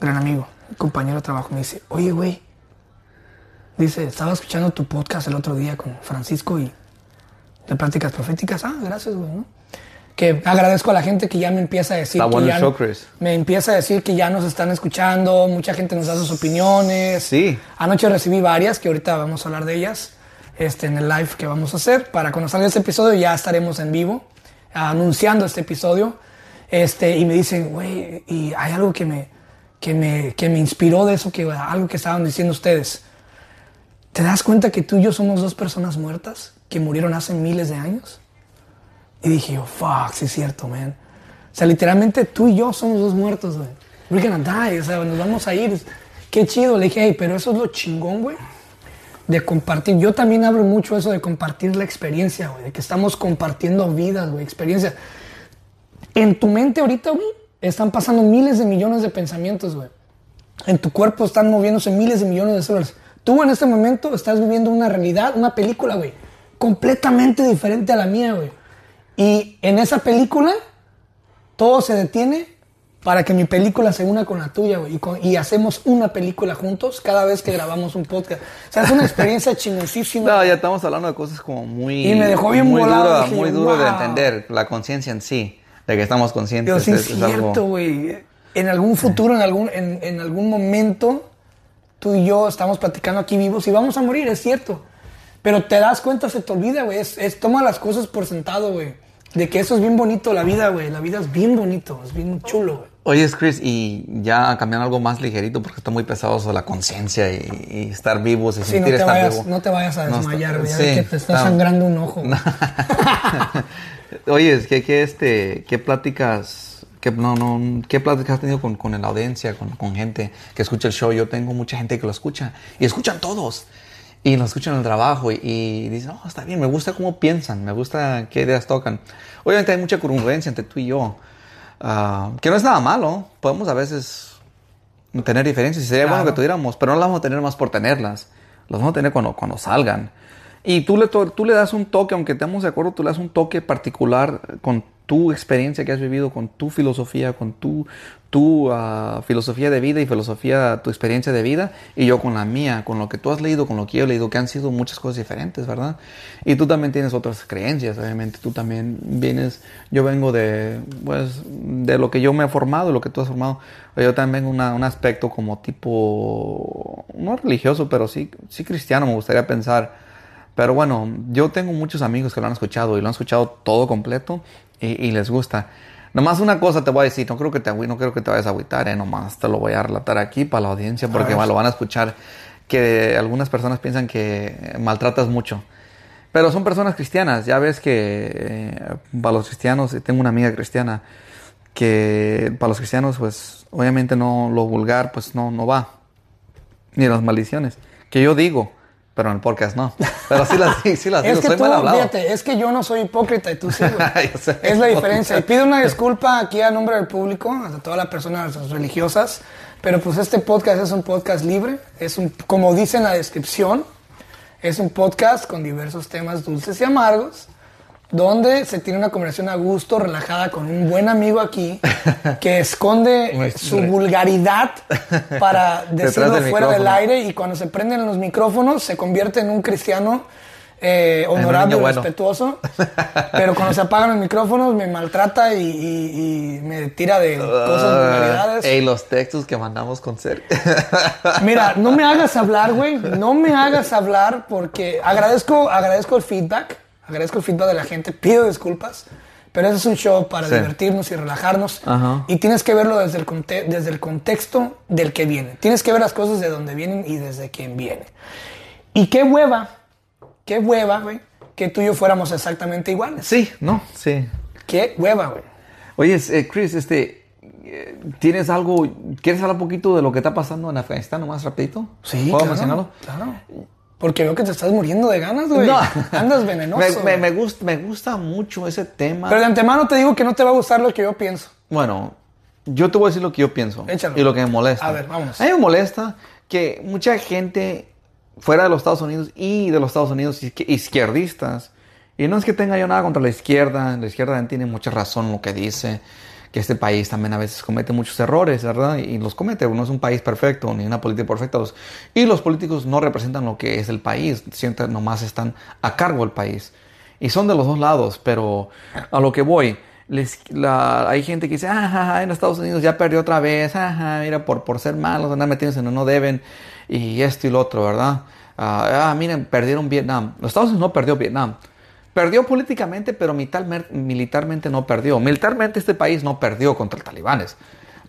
gran amigo, compañero de trabajo, me dice, oye, güey, dice, estaba escuchando tu podcast el otro día con Francisco y de prácticas proféticas. Ah, gracias, güey, ¿no? Que agradezco a la gente que ya me empieza a decir que ya me empieza a decir que ya nos están escuchando, mucha gente nos da sus opiniones. Sí. Anoche recibí varias que ahorita vamos a hablar de ellas este, en el live que vamos a hacer. Para cuando salga este episodio ya estaremos en vivo anunciando este episodio. Este, y me dicen, güey, y hay algo que me, que me, que me inspiró de eso, que algo que estaban diciendo ustedes. ¿Te das cuenta que tú y yo somos dos personas muertas que murieron hace miles de años? Y dije yo, fuck, sí es cierto, man. O sea, literalmente tú y yo somos dos muertos, güey. We're gonna die, o sea, nos vamos a ir. Qué chido. Le dije, hey, pero eso es lo chingón, güey. De compartir. Yo también hablo mucho eso de compartir la experiencia, güey. De que estamos compartiendo vidas, güey, experiencia. En tu mente ahorita, güey, están pasando miles de millones de pensamientos, güey. En tu cuerpo están moviéndose miles de millones de células. Tú en este momento estás viviendo una realidad, una película, güey, completamente diferente a la mía, güey. Y en esa película, todo se detiene para que mi película se una con la tuya, güey. Y, hacemos una película juntos cada vez que grabamos un podcast. O sea, es una experiencia chingosísima. No, ya estamos hablando de cosas como muy... Y me dejó bien muy volado. muy duro de entender, la conciencia en sí de que estamos conscientes. Pero sí es, cierto, güey. En algún futuro, en algún, en, algún momento, tú y yo estamos platicando aquí vivos y vamos a morir, es cierto. Pero te das cuenta, se te olvida, güey. Es, toma las cosas por sentado, güey. De que eso es bien bonito, la vida, güey. La vida es bien bonito, es bien chulo, güey. Oye, Chris, y ya cambiando algo más ligerito porque está muy pesado eso de la conciencia y, estar vivos y sí, sentir no te estar vayas, vivo. No te vayas a desmayar, güey. que te está sangrando un ojo. Oye, ¿qué, qué, este, qué pláticas, qué, no, no, qué pláticas has tenido con, con la audiencia, con, con, gente que escucha el show? Yo tengo mucha gente que lo escucha y escuchan todos. Y lo escuchan en el trabajo y, y dicen, oh, está bien, me gusta cómo piensan, me gusta qué ideas tocan. Obviamente hay mucha congruencia entre tú y yo, uh, que no es nada malo. Podemos a veces tener diferencias y sería bueno que tuviéramos, pero no las vamos a tener más por tenerlas. Las vamos a tener cuando, cuando salgan. Y tú le, tú le das un toque, aunque estemos de acuerdo, tú le das un toque particular con tu experiencia que has vivido, con tu filosofía, con tu, tu ah, filosofía de vida y filosofía, tu experiencia de vida, y yo con la mía, con lo que tú has leído, con lo que yo he leído, que han sido muchas cosas diferentes, ¿verdad? Y tú también tienes otras creencias, obviamente, tú también vienes, yo vengo de, pues, de lo que yo me he formado, lo que tú has formado, yo también vengo un aspecto como tipo, no religioso, pero sí, sí cristiano, me gustaría pensar. Pero bueno, yo tengo muchos amigos que lo han escuchado y lo han escuchado todo completo y, les gusta. Nomás una cosa te voy a decir, no creo que te, no creo que te vayas a agüitar, eh, nomás te lo voy a relatar aquí para la audiencia porque lo van a escuchar que algunas personas piensan que maltratas mucho. Pero son personas cristianas, ya ves que eh, para los cristianos, tengo una amiga cristiana que para los cristianos pues obviamente no lo vulgar pues no, no va, ni las maldiciones, que yo digo, pero en el podcast no. Pero sí las, sí las es digo, que soy mal Fíjate, es que yo no soy hipócrita y tú sí, es la diferencia. Y pido una disculpa aquí a nombre del público, a todas las personas religiosas, pero pues este podcast es un podcast libre, es un, como dice en la descripción, es un podcast con diversos temas dulces y amargos donde se tiene una conversación a gusto, relajada, con un buen amigo aquí, que esconde su vulgaridad para decirlo fuera del aire y cuando se prenden los micrófonos se convierte en un cristiano eh, honorable y respetuoso, pero cuando se apagan los micrófonos me maltrata y, me tira de cosas uh, vulgaridades. Y los textos que mandamos con ser. Mira, no me hagas hablar, güey, no me hagas hablar porque agradezco, agradezco el feedback Agradezco el feedback de la gente, pido disculpas, pero ese es un show para divertirnos y relajarnos. Y tienes que verlo desde el, desde el contexto del que viene. Tienes que ver las cosas de donde vienen y desde quién viene. Y qué hueva, qué hueva, güey, que tú y yo fuéramos exactamente iguales. Sí, no, sí. Qué hueva, güey. Oye, eh, Chris, este, eh, ¿Tienes algo, quieres hablar un poquito de lo que está pasando en Afganistán, nomás rapidito? Sí, ¿Puedo mencionarlo? Claro. Porque veo que te estás muriendo de ganas, güey. No. Andas venenoso. me, me, gusta, me gusta mucho ese tema. Pero de antemano te digo que no te va a gustar lo que yo pienso. Bueno, yo te voy a decir lo que yo pienso. Échalo. Y lo que me molesta. A ver, vamos. A mí me molesta que mucha gente fuera de los Estados Unidos y de los Estados Unidos izquierdistas, y no es que tenga yo nada contra la izquierda, la izquierda tiene mucha razón en lo que dice, que este país también a veces comete muchos errores, ¿verdad? Y los comete, no es un país perfecto, ni una política perfecta. y los políticos no representan lo que es el país, siempre nomás están a cargo del país. Y son de los dos lados, pero a lo que voy, les, hay gente que dice, ah, en Estados Unidos ya perdió otra vez, ah, mira, por, por ser malos, andar metiéndose en no deben, y esto y lo otro, ¿verdad? ah, miren, perdieron Vietnam. Los Estados Unidos no perdió Vietnam. Perdió políticamente, pero militarmente no perdió. Militarmente este país no perdió contra los talibanes.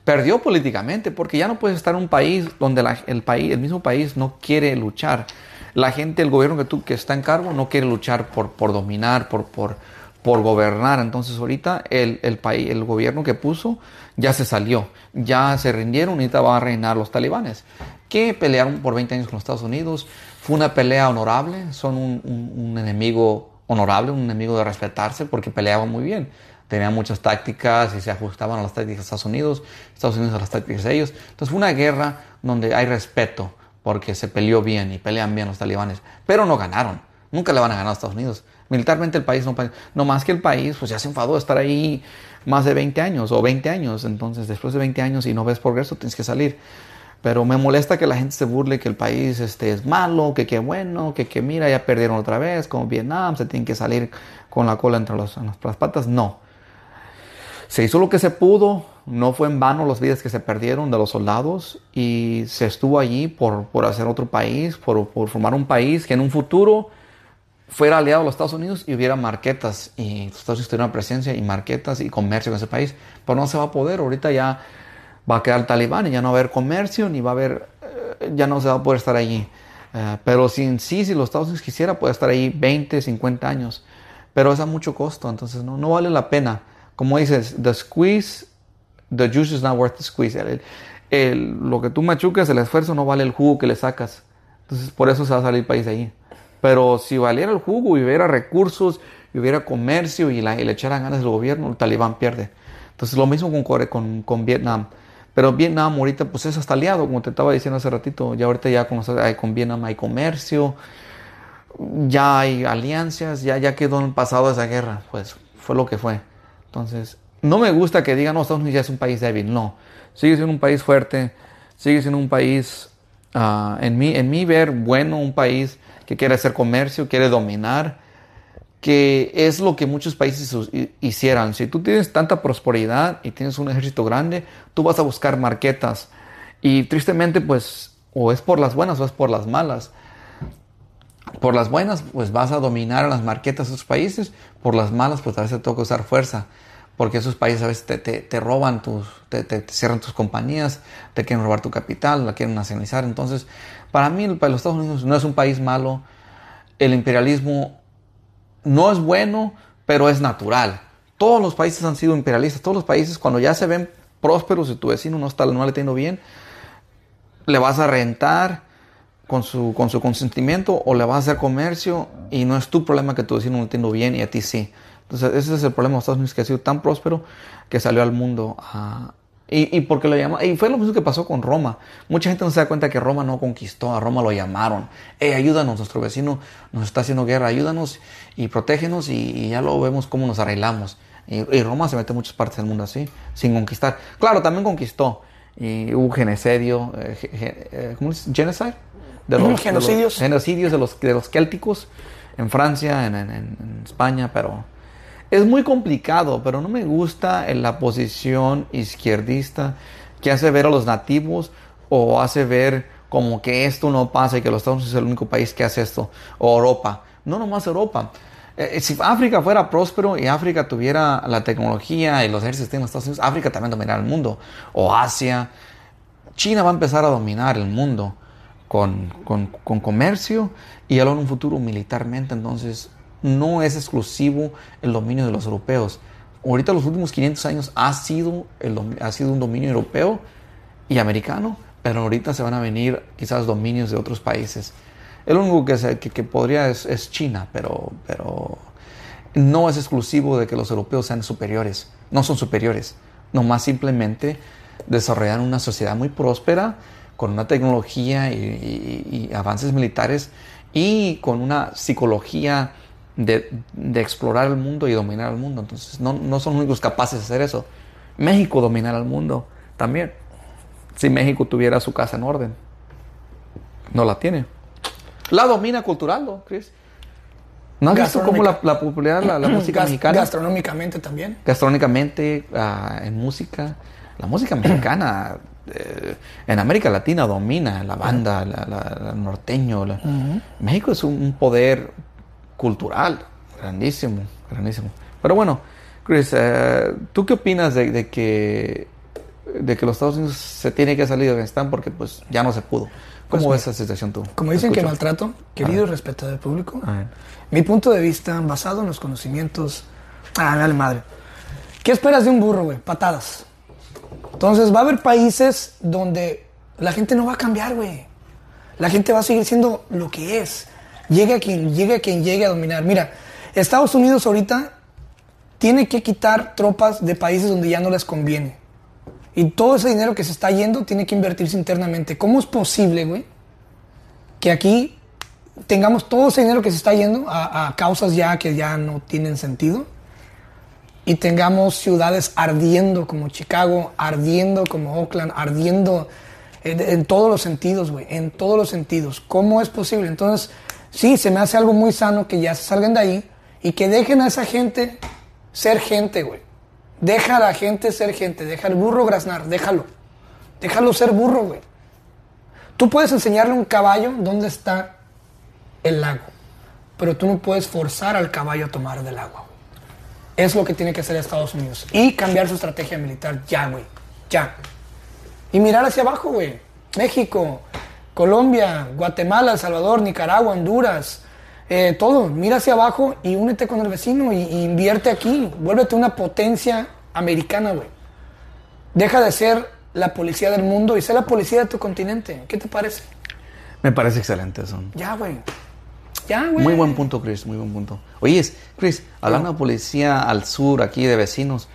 Perdió políticamente porque ya no puedes estar en un país donde el, país, el mismo país no quiere luchar. La gente, el gobierno que, tú, está en cargo no quiere luchar por, por dominar, por, por, por gobernar. Entonces ahorita el, el, país, el gobierno que puso ya se salió, ya se rindieron y ahorita van a reinar los talibanes, que pelearon por 20 años con los Estados Unidos. Fue una pelea honorable, son un enemigo honorable, un enemigo de respetarse porque peleaba muy bien. Tenía muchas tácticas y se ajustaban a las tácticas de Estados Unidos, Estados Unidos a las tácticas de ellos. Entonces fue una guerra donde hay respeto porque se peleó bien y pelean bien los talibanes, pero no ganaron. Nunca le van a ganar a Estados Unidos. Militarmente el país no, no más que el país, pues ya se enfadó de estar ahí más de 20 años o 20 años. Entonces, después de 20 años y no ves progreso, tienes que salir. Pero me molesta que la gente se burle que el país este, es malo, que qué bueno, que, que mira, ya perdieron otra vez, como Vietnam, se tienen que salir con la cola entre las patas. No. Se hizo lo que se pudo, no fue en vano las vidas que se perdieron de los soldados y se estuvo allí por, por hacer otro país, por, por, formar un país que en un futuro fuera aliado a los Estados Unidos y hubiera marquetas y los Estados Unidos tuvieran presencia y marquetas y comercio con ese país. Pero no se va a poder, ahorita ya va a quedar el talibán y ya no va a haber comercio ni va a haber, eh, ya no se va a poder estar allí. Eh, pero si en sí, si los Estados Unidos quisiera, puede estar ahí 20, 50 años. Pero es a mucho costo, entonces no, no vale la pena. Como dices, the squeeze, the juice is not worth the squeeze. El, lo que tú machucas, el esfuerzo no vale el jugo que le sacas. Entonces por eso se va a salir el país de ahí. Pero si valiera el jugo y hubiera recursos, y hubiera comercio y, la, y le echaran ganas del gobierno, el talibán pierde. Entonces lo mismo con, con, con Vietnam. Pero Vietnam ahorita pues es hasta aliado, como te estaba diciendo hace ratito. Ya ahorita ya con, con Vietnam hay comercio. ya hay alianzas, ya, ya quedó en el pasado esa guerra, pues fue lo que fue. Entonces, no me gusta que digan, no, Estados Unidos ya es un país débil, no, sigue siendo un país fuerte, sigue siendo un país, ah, en, mi, en mi ver, bueno, un país que quiere hacer comercio, quiere dominar, que es lo que muchos países hicieran. Si tú tienes tanta prosperidad y tienes un ejército grande, tú vas a buscar marquetas. Y tristemente, pues, o es por las buenas o es por las malas. Por las buenas, pues vas a dominar a las marquetas de esos países. Por las malas, pues a veces te toca usar fuerza. Porque esos países a veces te, te, roban tus, te, te, cierran tus compañías, te quieren robar tu capital, la quieren nacionalizar. Entonces, para mí, los Estados Unidos no es un país malo. El imperialismo no es bueno, pero es natural. Todos los países han sido imperialistas. Todos los países, cuando ya se ven prósperos y tu vecino no está no le bien, le vas a rentar con su, con su consentimiento o le vas a hacer comercio y no es tu problema que tu vecino no le tenga bien y a ti sí. Entonces, ese es el problema de Estados Unidos, que ha sido tan próspero que salió al mundo a, y, y, porque lo llama, y fue lo mismo que pasó con Roma. Mucha gente no se da cuenta que Roma no conquistó, a Roma lo llamaron. Hey, ayúdanos, nuestro vecino nos está haciendo guerra, ayúdanos y protégenos y, ya lo vemos cómo nos arreglamos. Y, Roma se mete en muchas partes del mundo así, sin conquistar. Claro, también conquistó. Y hubo genocidio, eh, eh, ¿cómo es? ¿Genocide? De los, genocidios. genocidios de los, de los célticos en Francia, en, en, en España, pero es muy complicado, pero no me gusta en la posición izquierdista que hace ver a los nativos o hace ver como que esto no pasa y que los Estados Unidos es el único país que hace esto, o Europa. No nomás Europa. Eh, eh, si África fuera próspero y África tuviera la tecnología y los ejércitos en los Estados Unidos, África también dominaría el mundo. O Asia. China va a empezar a dominar el mundo con, con, comercio y en un futuro militarmente. Entonces, no es exclusivo el dominio de los europeos. Ahorita los últimos 500 años ha sido, ha sido un dominio europeo y americano, pero ahorita se van a venir quizás dominios de otros países. El único que, que, podría es, China, pero, pero no es exclusivo de que los europeos sean superiores. No son superiores. Nomás simplemente desarrollan una sociedad muy próspera, con una tecnología y avances militares y con una psicología de, explorar el mundo y dominar el mundo. Entonces, no, no son los únicos capaces de hacer eso. México dominará el mundo también. Si México tuviera su casa en orden. No la tiene. La domina cultural, ¿no, Chris? ¿No has visto cómo la, la popularidad la, la música mexicana? Gastronómicamente también. Gastronómicamente, ah, en música. La música mexicana eh, en América Latina domina la banda, la, norteño. México es un poder cultural, grandísimo, grandísimo. Pero bueno, Chris, eh, ¿tú qué opinas de, que, de que los Estados Unidos se tiene que salir de Afganistán porque pues ya no se pudo? ¿Cómo pues ves esa situación tú? Como dicen que maltrato, querido y respetado del público, mi punto de vista, basado en los conocimientos... Ah, dale madre. ¿Qué esperas de un burro, güey? Patadas. Entonces va a haber países donde la gente no va a cambiar, güey. La gente va a seguir siendo lo que es. Llegue quien llegue, quien llegue a dominar. Mira, Estados Unidos ahorita tiene que quitar tropas de países donde ya no les conviene. Y todo ese dinero que se está yendo tiene que invertirse internamente. ¿Cómo es posible, güey, que aquí tengamos todo ese dinero que se está yendo a, causas ya que ya no tienen sentido? Y tengamos ciudades ardiendo como Chicago, ardiendo como Oakland, ardiendo en, en todos los sentidos, güey, en todos los sentidos. ¿Cómo es posible? Entonces, sí, se me hace algo muy sano que ya se salgan de ahí y que dejen a esa gente ser gente, güey. Deja a la gente ser gente, deja al burro graznar, déjalo. Déjalo ser burro, güey. Tú puedes enseñarle a un caballo dónde está el lago, pero tú no puedes forzar al caballo a tomar del agua. Es lo que tiene que hacer Estados Unidos. Y cambiar su estrategia militar ya, güey. Ya. Y mirar hacia abajo, güey. México, Colombia, Guatemala, El Salvador, Nicaragua, Honduras, eh, todo. Mira hacia abajo y únete con el vecino y, invierte aquí. Vuélvete una potencia americana, güey. Deja de ser la policía del mundo y sé la policía de tu continente. ¿Qué te parece? Me parece excelente eso. Ya, güey. Ya, güey. Muy buen punto, Chris. Muy buen punto. Oye, Chris, hablando de policía al sur, aquí de vecinos,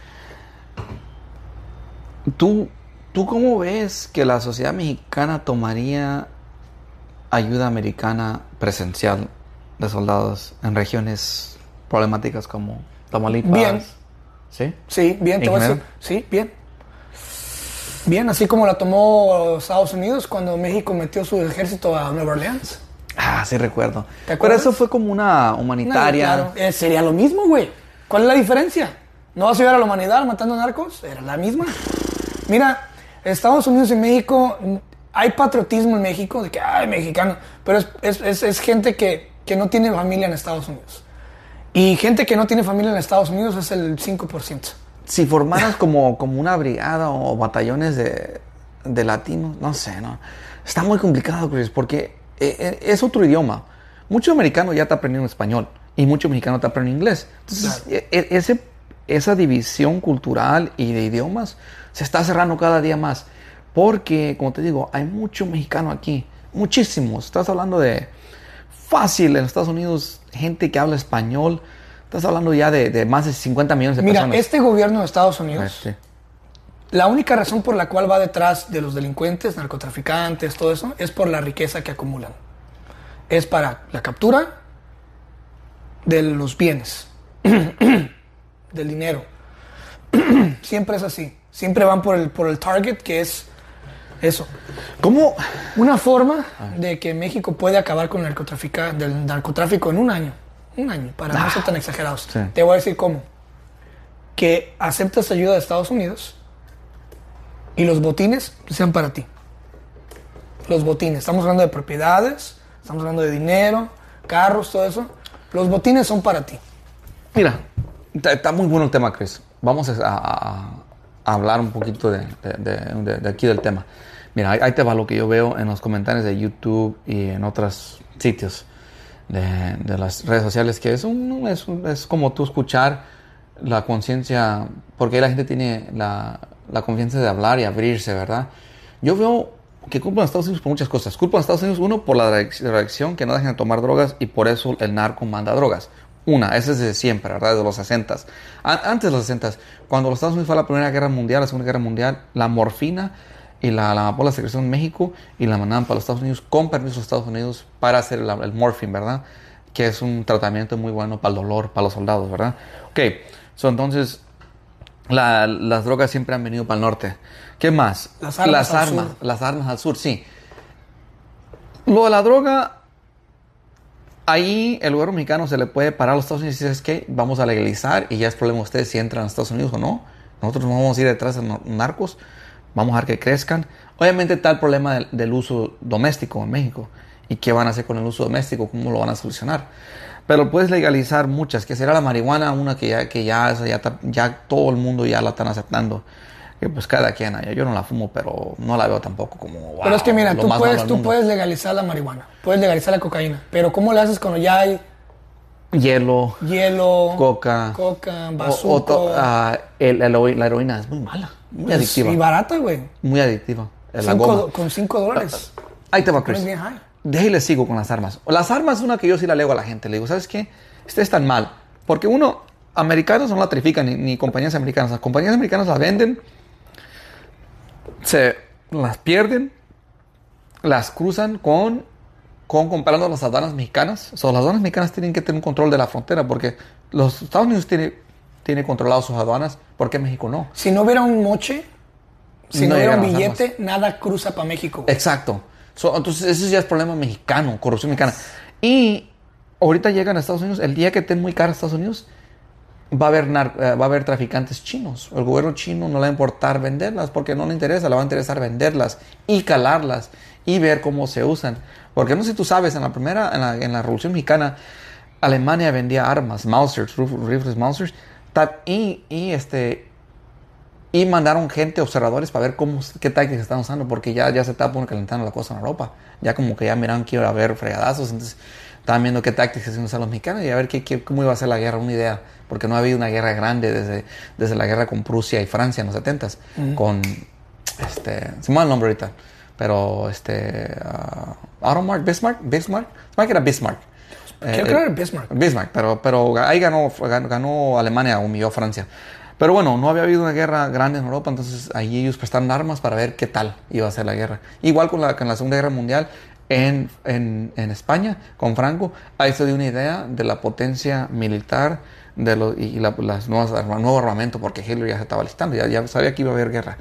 tú ¿Tú cómo ves que la sociedad mexicana tomaría ayuda americana presencial de soldados en regiones problemáticas como Tamaulipas? Bien. ¿Sí? Sí, bien, te ¿En voy a decir. Sí, bien. Bien, así como la tomó Estados Unidos cuando México metió su ejército a Nueva Orleans. Ah, sí recuerdo. ¿Te Pero acuerdas? eso fue como una humanitaria. Claro, eh, sería lo mismo, güey. ¿Cuál es la diferencia? ¿No vas a ayudar a la humanidad matando narcos? Era la misma. Mira, Estados Unidos y México, hay patriotismo en México de que, ay, mexicano, pero es, es- es- es gente que, que no tiene familia en Estados Unidos. Y gente que no tiene familia en Estados Unidos es el 5%. Si formaras como, como una brigada o batallones de, de latinos, no sé, ¿no? Está muy complicado, Chris, porque eh, eh, es otro idioma. Mucho americano ya está aprendiendo español y mucho mexicano está aprendiendo inglés. Entonces, e- e- ese, esa división cultural y de idiomas se está cerrando cada día más. Porque, como te digo, hay mucho mexicano aquí. Muchísimos. Estás hablando de fácil en Estados Unidos, gente que habla español. Estás hablando ya de, de más de 50 millones de Mira, personas. este gobierno de Estados Unidos, Sí. la única razón por la cual va detrás de los delincuentes, narcotraficantes, todo eso, es por la riqueza que acumulan. Es para la captura de los bienes, del dinero. Siempre es así. Siempre van por el, por el target que es eso. ¿Cómo? Una forma de que México puede acabar con el narcotrafica- del narcotráfico en un año. Un año, para no ser tan exagerados. sí. Te voy a decir cómo. Que aceptas ayuda de Estados Unidos y los botines sean para ti. Los botines. Estamos hablando de propiedades, estamos hablando de dinero, carros, todo eso. Los botines son para ti. Mira, está, muy bueno el tema, Chris. Vamos a hablar un poquito de, de- de- de- aquí del tema. Mira, ahí, ahí te va lo que yo veo en los comentarios de YouTube y en otros sitios de, las redes sociales, que es, un, es, un- es como tú escuchar la conciencia, porque la gente tiene la, la confianza de hablar y abrirse, ¿verdad? Yo veo que culpan a Estados Unidos por muchas cosas. Culpan a Estados Unidos, uno, por la reac- reacción que no dejan de tomar drogas y por eso el narco manda drogas. Una, esa es desde siempre, ¿verdad? Desde los 60 Antes de los 60 cuando los Estados Unidos fue a la Primera Guerra Mundial, la Segunda Guerra Mundial, la morfina y la, la amapola se creció en México y la mandaban para los Estados Unidos con permiso de los Estados Unidos para hacer el, el morphine, ¿verdad? Que es un tratamiento muy bueno para el dolor, para los soldados, ¿verdad? Ok, so, entonces la- las drogas siempre han venido para el norte. ¿Qué más? Las armas las al armas, sur. las armas al sur, sí. Lo de la droga, ahí el gobierno mexicano se le puede parar a los Estados Unidos y decir, es que vamos a legalizar y ya es problema de ustedes si entran a Estados Unidos o no. Nosotros no vamos a ir detrás de narcos, vamos a dejar que crezcan. Obviamente está el problema del, uso doméstico en México. ¿Y qué van a hacer con el uso doméstico? ¿Cómo lo van a solucionar? Pero puedes legalizar muchas, que será la marihuana, una que ya, que ya todo el mundo ya la están aceptando. Que pues cada quien, yo no la fumo, pero no la veo tampoco como... pero wow, es que mira, tú puedes, tú puedes legalizar la marihuana, puedes legalizar la cocaína, pero ¿cómo le haces cuando ya hay Hielo, hielo, coca, coca, bazuco? ah, el- el la heroína es muy mala, muy Es- adictiva. Y barata, güey. Muy adictiva. La Cinco goma. Con 5 dólares. Ahí te va, Chris. De ahí le sigo con las armas. Las armas es una que yo sí la leo a la gente. Le digo, ¿sabes qué? Ustedes están mal. Porque uno, americanos no la trafican, ni, ni compañías americanas. Las compañías americanas las venden, se las pierden, las cruzan con, con comprando las aduanas mexicanas. O sea, las aduanas mexicanas tienen que tener un control de la frontera porque los Estados Unidos tiene, tiene controlado sus aduanas. ¿Por qué México no? Si no hubiera un moche, si No no, hubiera un billete, nada cruza para México. Exacto. So, entonces, ese ya es problema mexicano, corrupción mexicana. Y ahorita llegan a Estados Unidos, el día que estén muy caros Estados Unidos, va a haber, eh, va a haber traficantes chinos. El gobierno chino no le va a importar venderlas porque no le interesa, le va a interesar venderlas y calarlas y ver cómo se usan. Porque no sé si tú sabes, en la primera, en la, Revolución Mexicana, Alemania vendía armas, Mausers, rif- rifles Mausers, y, y este, y mandaron gente, observadores, para ver cómo, qué tácticas están usando, porque ya, ya se poniendo calentando la cosa en Europa. Ya como que ya miraron que iba a haber fregadazos, entonces estaban viendo qué tácticas iban a usar los mexicanos y a ver qué, qué- cómo iba a ser la guerra, una idea. Porque no ha habido una guerra grande desde, desde la guerra con Prusia y Francia en los 70 con, este, se me va el nombre ahorita, pero este, uh, Automark, Bismarck, Bismarck, Bismarck era Bismarck. Creo Eh, que era Bismarck. Bismarck, pero, pero ahí ganó, ganó, ganó Alemania, humilló a Francia. Pero bueno, no había habido una guerra grande en Europa, entonces ahí ellos prestaron armas para ver qué tal iba a ser la guerra. Igual con la, con la Segunda Guerra Mundial, en, en, en España, con Franco, ahí se dio una idea de la potencia militar de los, y la, las nuevas, nuevo armamento, porque Hitler ya se estaba listando, ya, ya sabía que iba a haber guerra.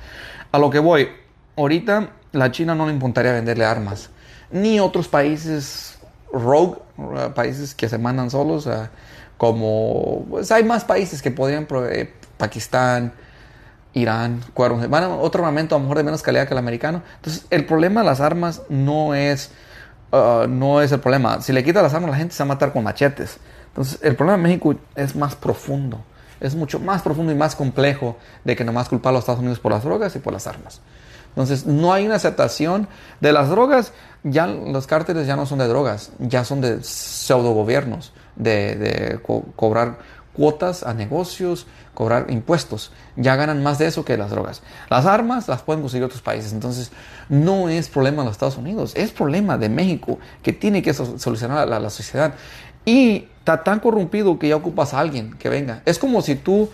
A lo que voy, ahorita la China no le importaría venderle armas, ni otros países rogue, uh, países que se mandan solos, uh, como pues hay más países que podrían proveer, Pakistán, Irán, cuernos, van a otro armamento a lo mejor de menos calidad que el americano. Entonces, el problema de las armas no es, uh, no es el problema. Si le quitas las armas, la gente se va a matar con machetes. Entonces, el problema de México es más profundo. Es mucho más profundo y más complejo de que nomás culpar a los Estados Unidos por las drogas y por las armas. Entonces, no hay una aceptación de las drogas. Ya los cárteles ya no son de drogas, ya son de pseudo gobiernos, de, de co cobrar cuotas a negocios, cobrar impuestos. Ya ganan más de eso que las drogas. Las armas las pueden conseguir otros países. Entonces, no es problema de los Estados Unidos, es problema de México que tiene que solucionar la, la sociedad. Y está tan corrompido que ya ocupas a alguien que venga. Es como si tú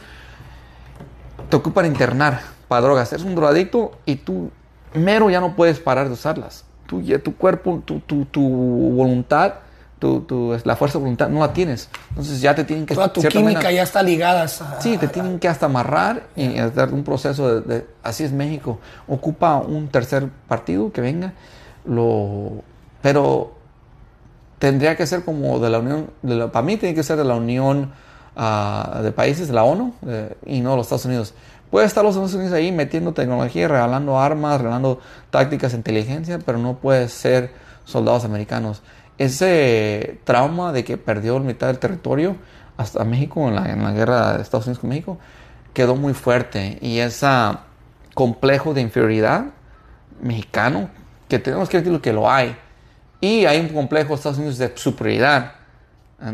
te ocupan internar para drogas. Eres un drogadicto y tú mero ya no puedes parar de usarlas. Tu, tu cuerpo, tu, tu, tu voluntad, tu, tu, la fuerza de voluntad no la tienes. Entonces ya te tienen que... Toda tu química manera, ya está ligada a... Sí, te tienen que hasta amarrar y dar un proceso de, de, Así es México. Ocupa un tercer partido que venga. Lo, pero tendría que ser como de la Unión... De la, para mí tiene que ser de la Unión uh, de Países, de la ONU, y no de los Estados Unidos. Puede estar los Estados Unidos ahí metiendo tecnología, regalando armas, regalando tácticas de inteligencia, pero no puede ser soldados americanos. Ese trauma de que perdió mitad del territorio hasta México en la, en la guerra de Estados Unidos con México quedó muy fuerte. Y ese complejo de inferioridad mexicano que tenemos que decirlo que lo hay. Y hay un complejo de Estados Unidos de superioridad.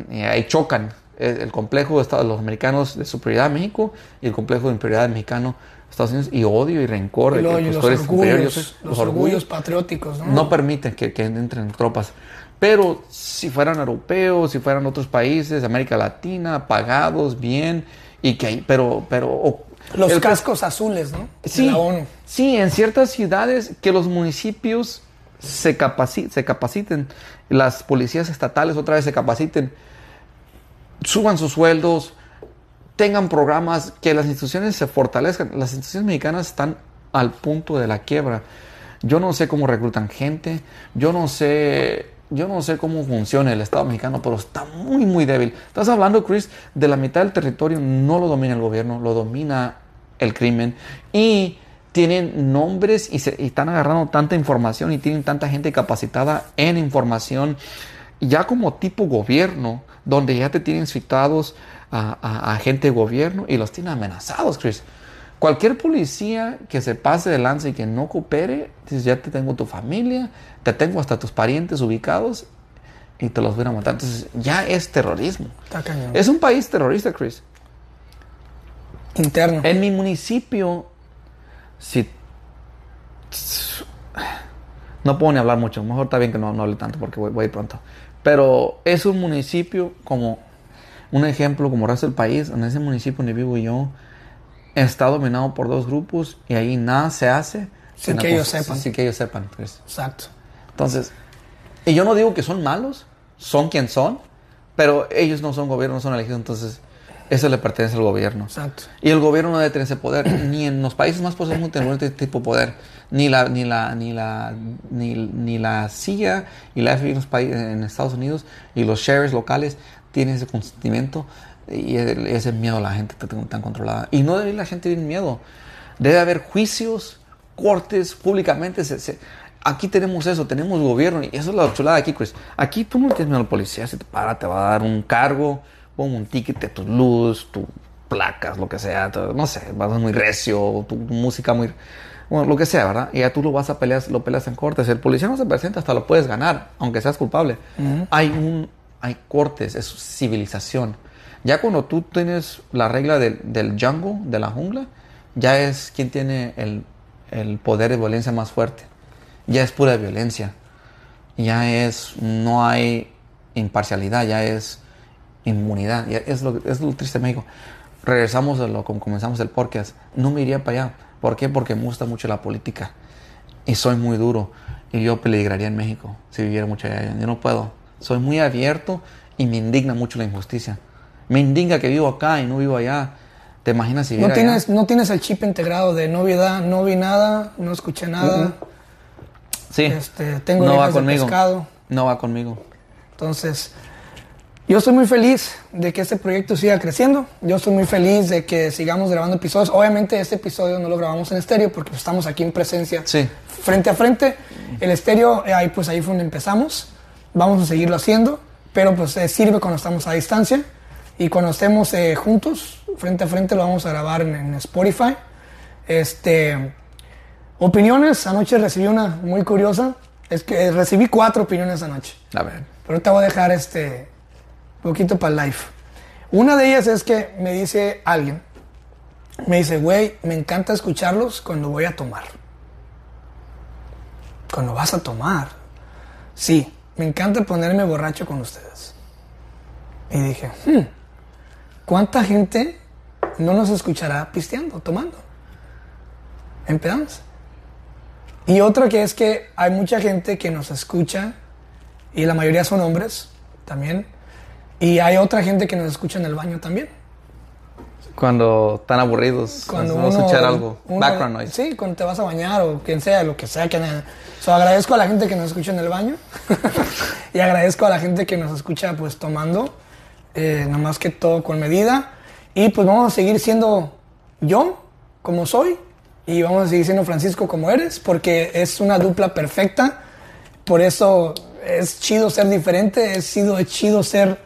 Y ahí chocan el complejo de los americanos de superioridad de México y el complejo de inferioridad mexicano Estados Unidos. Y odio y rencor y de que, pues, los, orgullos, los, los, orgullos, patrióticos ¿no? no permiten que, que, entren tropas pero si fueran europeos si fueran otros países América Latina pagados bien y que pero pero o, los el, cascos azules no sí, la ONU sí en ciertas ciudades que los municipios se, capaci se capaciten las policías estatales otra vez se capaciten suban sus sueldos, tengan programas, que las instituciones se fortalezcan. Las instituciones mexicanas están al punto de la quiebra. Yo no sé cómo reclutan gente, yo no sé, yo no sé cómo funciona el Estado mexicano, pero está muy, muy débil. Estás hablando, Chris, de la mitad del territorio no lo domina el gobierno, lo domina el crimen y tienen nombres y, se, están agarrando tanta información y tienen tanta gente capacitada en información ya como tipo gobierno, donde ya te tienen citados a, a, gente de gobierno y los tienen amenazados, Chris. Cualquier policía que se pase de lanza y que no coopere, dices, ya te tengo tu familia, te tengo hasta tus parientes ubicados y te los voy a matar. Entonces, ya es terrorismo. Es un país terrorista, Chris. Interno. En mi municipio, si... No puedo ni hablar mucho, mejor está bien que no, no hable tanto porque voy, voy pronto. Pero es un municipio como un ejemplo, como el resto del país, en ese municipio donde vivo yo, está dominado por dos grupos y ahí nada se hace sin, que ellos sepan. Sin que ellos sepan. Pues. Exacto. Entonces, y yo no digo que son malos, son quien son, pero ellos no son gobierno, no son elegidos, entonces eso le pertenece al gobierno. Exacto. Y el gobierno no debe tener ese poder, ni en los países más poderosos no tener este tipo de poder ni la ni la ni la ni, ni la CIA y la FBI en, los países, en Estados Unidos y los sheriffs locales tienen ese consentimiento y ese miedo a la gente tan, tan controlada y no debe la gente tener miedo debe haber juicios cortes públicamente se, se, aquí tenemos eso tenemos gobierno y eso es la chulada aquí Chris aquí tú no tienes miedo al policía si te para te va a dar un cargo pon un ticket de tus luz tus placas lo que sea no sé vas muy recio tu música muy bueno, lo que sea, ¿verdad? Y ya tú lo vas a pelear, lo peleas en cortes. El policía no se presenta, hasta lo puedes ganar, aunque seas culpable. Uh -huh. Hay un, hay cortes, es civilización. Ya cuando tú tienes la regla del, del jungle, de la jungla, ya es quien tiene el, el poder de violencia más fuerte. Ya es pura violencia. Ya es, no hay imparcialidad, ya es inmunidad. Ya es, lo, es lo triste México. Regresamos a lo como comenzamos el podcast. No me iría para allá. ¿Por qué? Porque me gusta mucho la política y soy muy duro. y yo peligraría en México si viviera mucho allá. Yo no puedo. Soy muy abierto y me indigna mucho la injusticia. Me indigna que vivo acá y no vivo allá. ¿Te imaginas si No tienes, allá? no tienes el chip integrado de no vi, da- no vi nada, no escuché nada. Sí. Este, tengo no va conmigo. pescado. No va conmigo. Entonces, yo estoy muy feliz de que este proyecto siga creciendo. Yo estoy muy feliz de que sigamos grabando episodios. Obviamente este episodio no lo grabamos en estéreo porque pues, estamos aquí en presencia Sí. frente a frente. El estéreo, eh, ahí pues ahí fue donde empezamos. Vamos a seguirlo haciendo, pero pues eh, sirve cuando estamos a distancia. Y cuando estemos eh, juntos, frente a frente, lo vamos a grabar en, en Spotify. Este, opiniones, anoche recibí una muy curiosa. Es que eh, recibí cuatro opiniones anoche. A ver. Pero te voy a dejar este poquito para el live. Una de ellas es que me dice alguien, me dice, güey, me encanta escucharlos cuando voy a tomar. Cuando vas a tomar. Sí, me encanta ponerme borracho con ustedes. Y dije, hmm, ¿cuánta gente no nos escuchará pisteando, tomando? Empedamos. Y otra que es que hay mucha gente que nos escucha y la mayoría son hombres también. Y hay otra gente que nos escucha en el baño también. Cuando están aburridos, Cuando vamos a escuchar algo. uno- Background noise. Sí, cuando te vas a bañar o quien sea, lo que sea. Que so, agradezco a la gente que nos escucha en el baño y agradezco a la gente que nos escucha pues tomando, eh, nada más que todo con medida. Y pues vamos a seguir siendo yo como soy y vamos a seguir siendo Francisco como eres porque es una dupla perfecta. Por eso es chido ser diferente, es chido, es chido ser,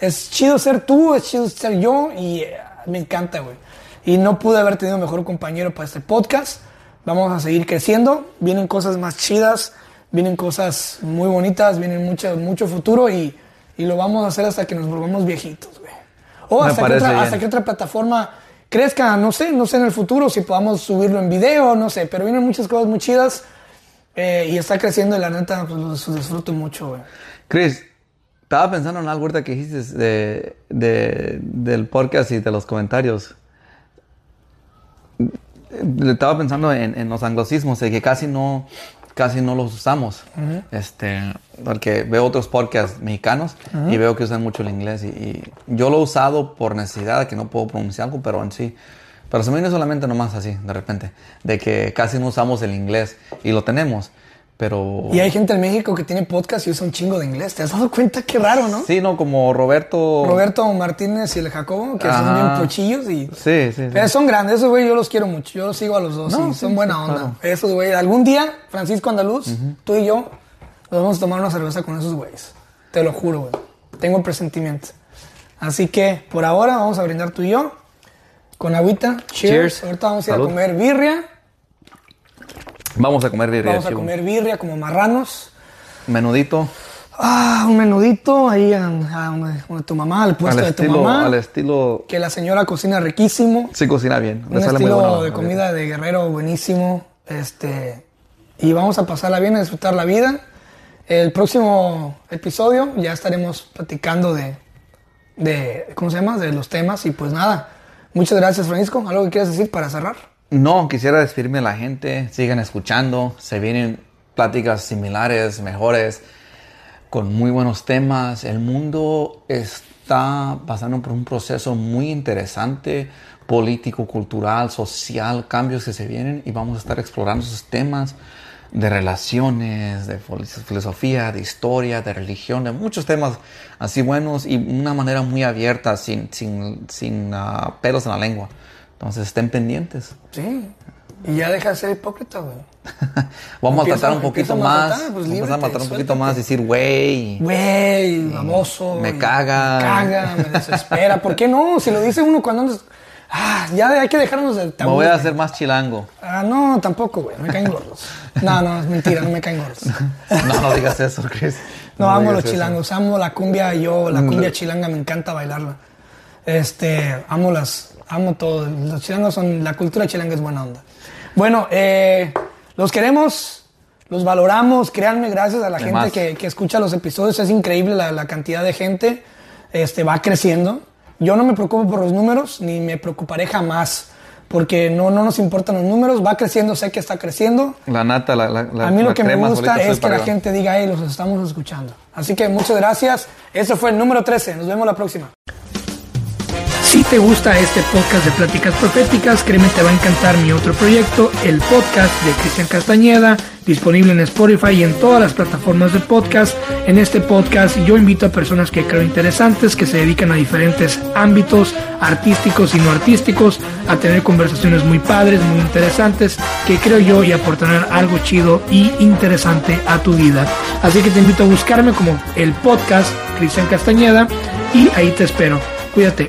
es chido ser tú, es chido ser yo y eh, me encanta, güey. Y no pude haber tenido mejor compañero para este podcast. Vamos a seguir creciendo, vienen cosas más chidas, vienen cosas muy bonitas, vienen mucho, mucho futuro y, y lo vamos a hacer hasta que nos volvamos viejitos, güey. O hasta que, otra, bien. hasta que otra plataforma crezca, no sé, no sé en el futuro si podamos subirlo en video, no sé, pero vienen muchas cosas muy chidas eh, y está creciendo y la neta pues, lo disfruto mucho, güey. Chris, estaba pensando en algo ahorita que dijiste de, de- del podcast y de los comentarios. Estaba pensando en, en los anglicismos, de que casi no, casi no los usamos. este, porque veo otros podcasts mexicanos y veo que usan mucho el inglés. Y, y yo lo he usado por necesidad, que no puedo pronunciar algo, pero en sí. Pero se me viene solamente nomás así, de repente, de que casi no usamos el inglés y lo tenemos. Pero... Y hay gente en México que tiene podcast y usa un chingo de inglés. ¿Te has dado cuenta? Qué raro, ¿no? Sí, no, como Roberto. Roberto Martínez y el Jacobo, que son Ajá. bien pochillos y... Sí, sí, sí. Pero son grandes, esos güey yo los quiero mucho. Yo los sigo a los dos No, y sí, son buena sí, onda. claro. Esos güey, algún día, Francisco Andaluz, tú y yo, nos vamos a tomar una cerveza con esos güeyes. Te lo juro, güey. Tengo el presentimiento. Así que por ahora vamos a brindar tú y yo con agüita. Cheers. Cheers. Ahorita vamos a ir Salud. a comer birria. Vamos a comer birria. Vamos a comer birria como marranos. Menudito. Ah, un menudito ahí a, a tu mamá, al puesto Al de tu mamá. al estilo. Que la señora cocina riquísimo. Sí, cocina bien. Le Un sale muy estilo bueno. de comida de guerrero buenísimo. Este, y vamos a pasarla bien, a disfrutar la vida. El próximo episodio ya estaremos platicando de, de, ¿cómo se llama? De los temas. Y pues nada, muchas gracias Francisco. ¿Algo que quieras decir para cerrar? No, quisiera despedirme de la gente. Sigan escuchando. Se vienen pláticas similares, mejores, con muy buenos temas. El mundo está pasando por un proceso muy interesante, político, cultural, social, cambios que se vienen y vamos a estar explorando esos temas de relaciones, de fil- filosofía, de historia, de religión, de muchos temas así buenos y una manera muy abierta, sin, sin, sin ah, pelos en la lengua. Entonces estén pendientes. Sí. Y ya deja de ser hipócrita, güey. Vamos Empieza- a tratar un poquito más. pues, vamos a matar un poquito más, decir güey. Güey, baboso. me caga. Me caga, me desespera. ¿Por qué no? Si lo dice uno cuando andas... Ah, ya hay que dejarnos del Me voy a hacer más chilango. Ah, no, tampoco, güey. Me caen gordos. No, no, es mentira, no me caen gordos. No, no digas eso, Chris. No, amo los eso. chilangos, amo la cumbia, yo, la cumbia chilanga, me encanta bailarla. Este, amo las, amo todo. Los chilangos son, la cultura chilanga es buena onda. Bueno, eh, los queremos, los valoramos, créanme, gracias a la gente que, que escucha los episodios, es increíble la, la cantidad de gente, este, va creciendo. Yo no me preocupo por los números, ni me preocuparé jamás porque no, no nos importan los números, va creciendo, sé que está creciendo. La nata, la, la, A mí lo que me gusta es que la gente diga, hey, los estamos escuchando. Así que muchas gracias. Eso fue el número 13. Nos vemos la próxima. Si te gusta este podcast de Pláticas Proféticas, créeme te va a encantar mi otro proyecto, el podcast de Cristian Castañeda, disponible en Spotify y en todas las plataformas de podcast. En este podcast yo invito a personas que creo interesantes, que se dedican a diferentes ámbitos artísticos y no artísticos, a tener conversaciones muy padres, muy interesantes, que creo yo y aportarán algo chido y interesante a tu vida. Así que te invito a buscarme como el podcast Cristian Castañeda y ahí te espero. Cuídate.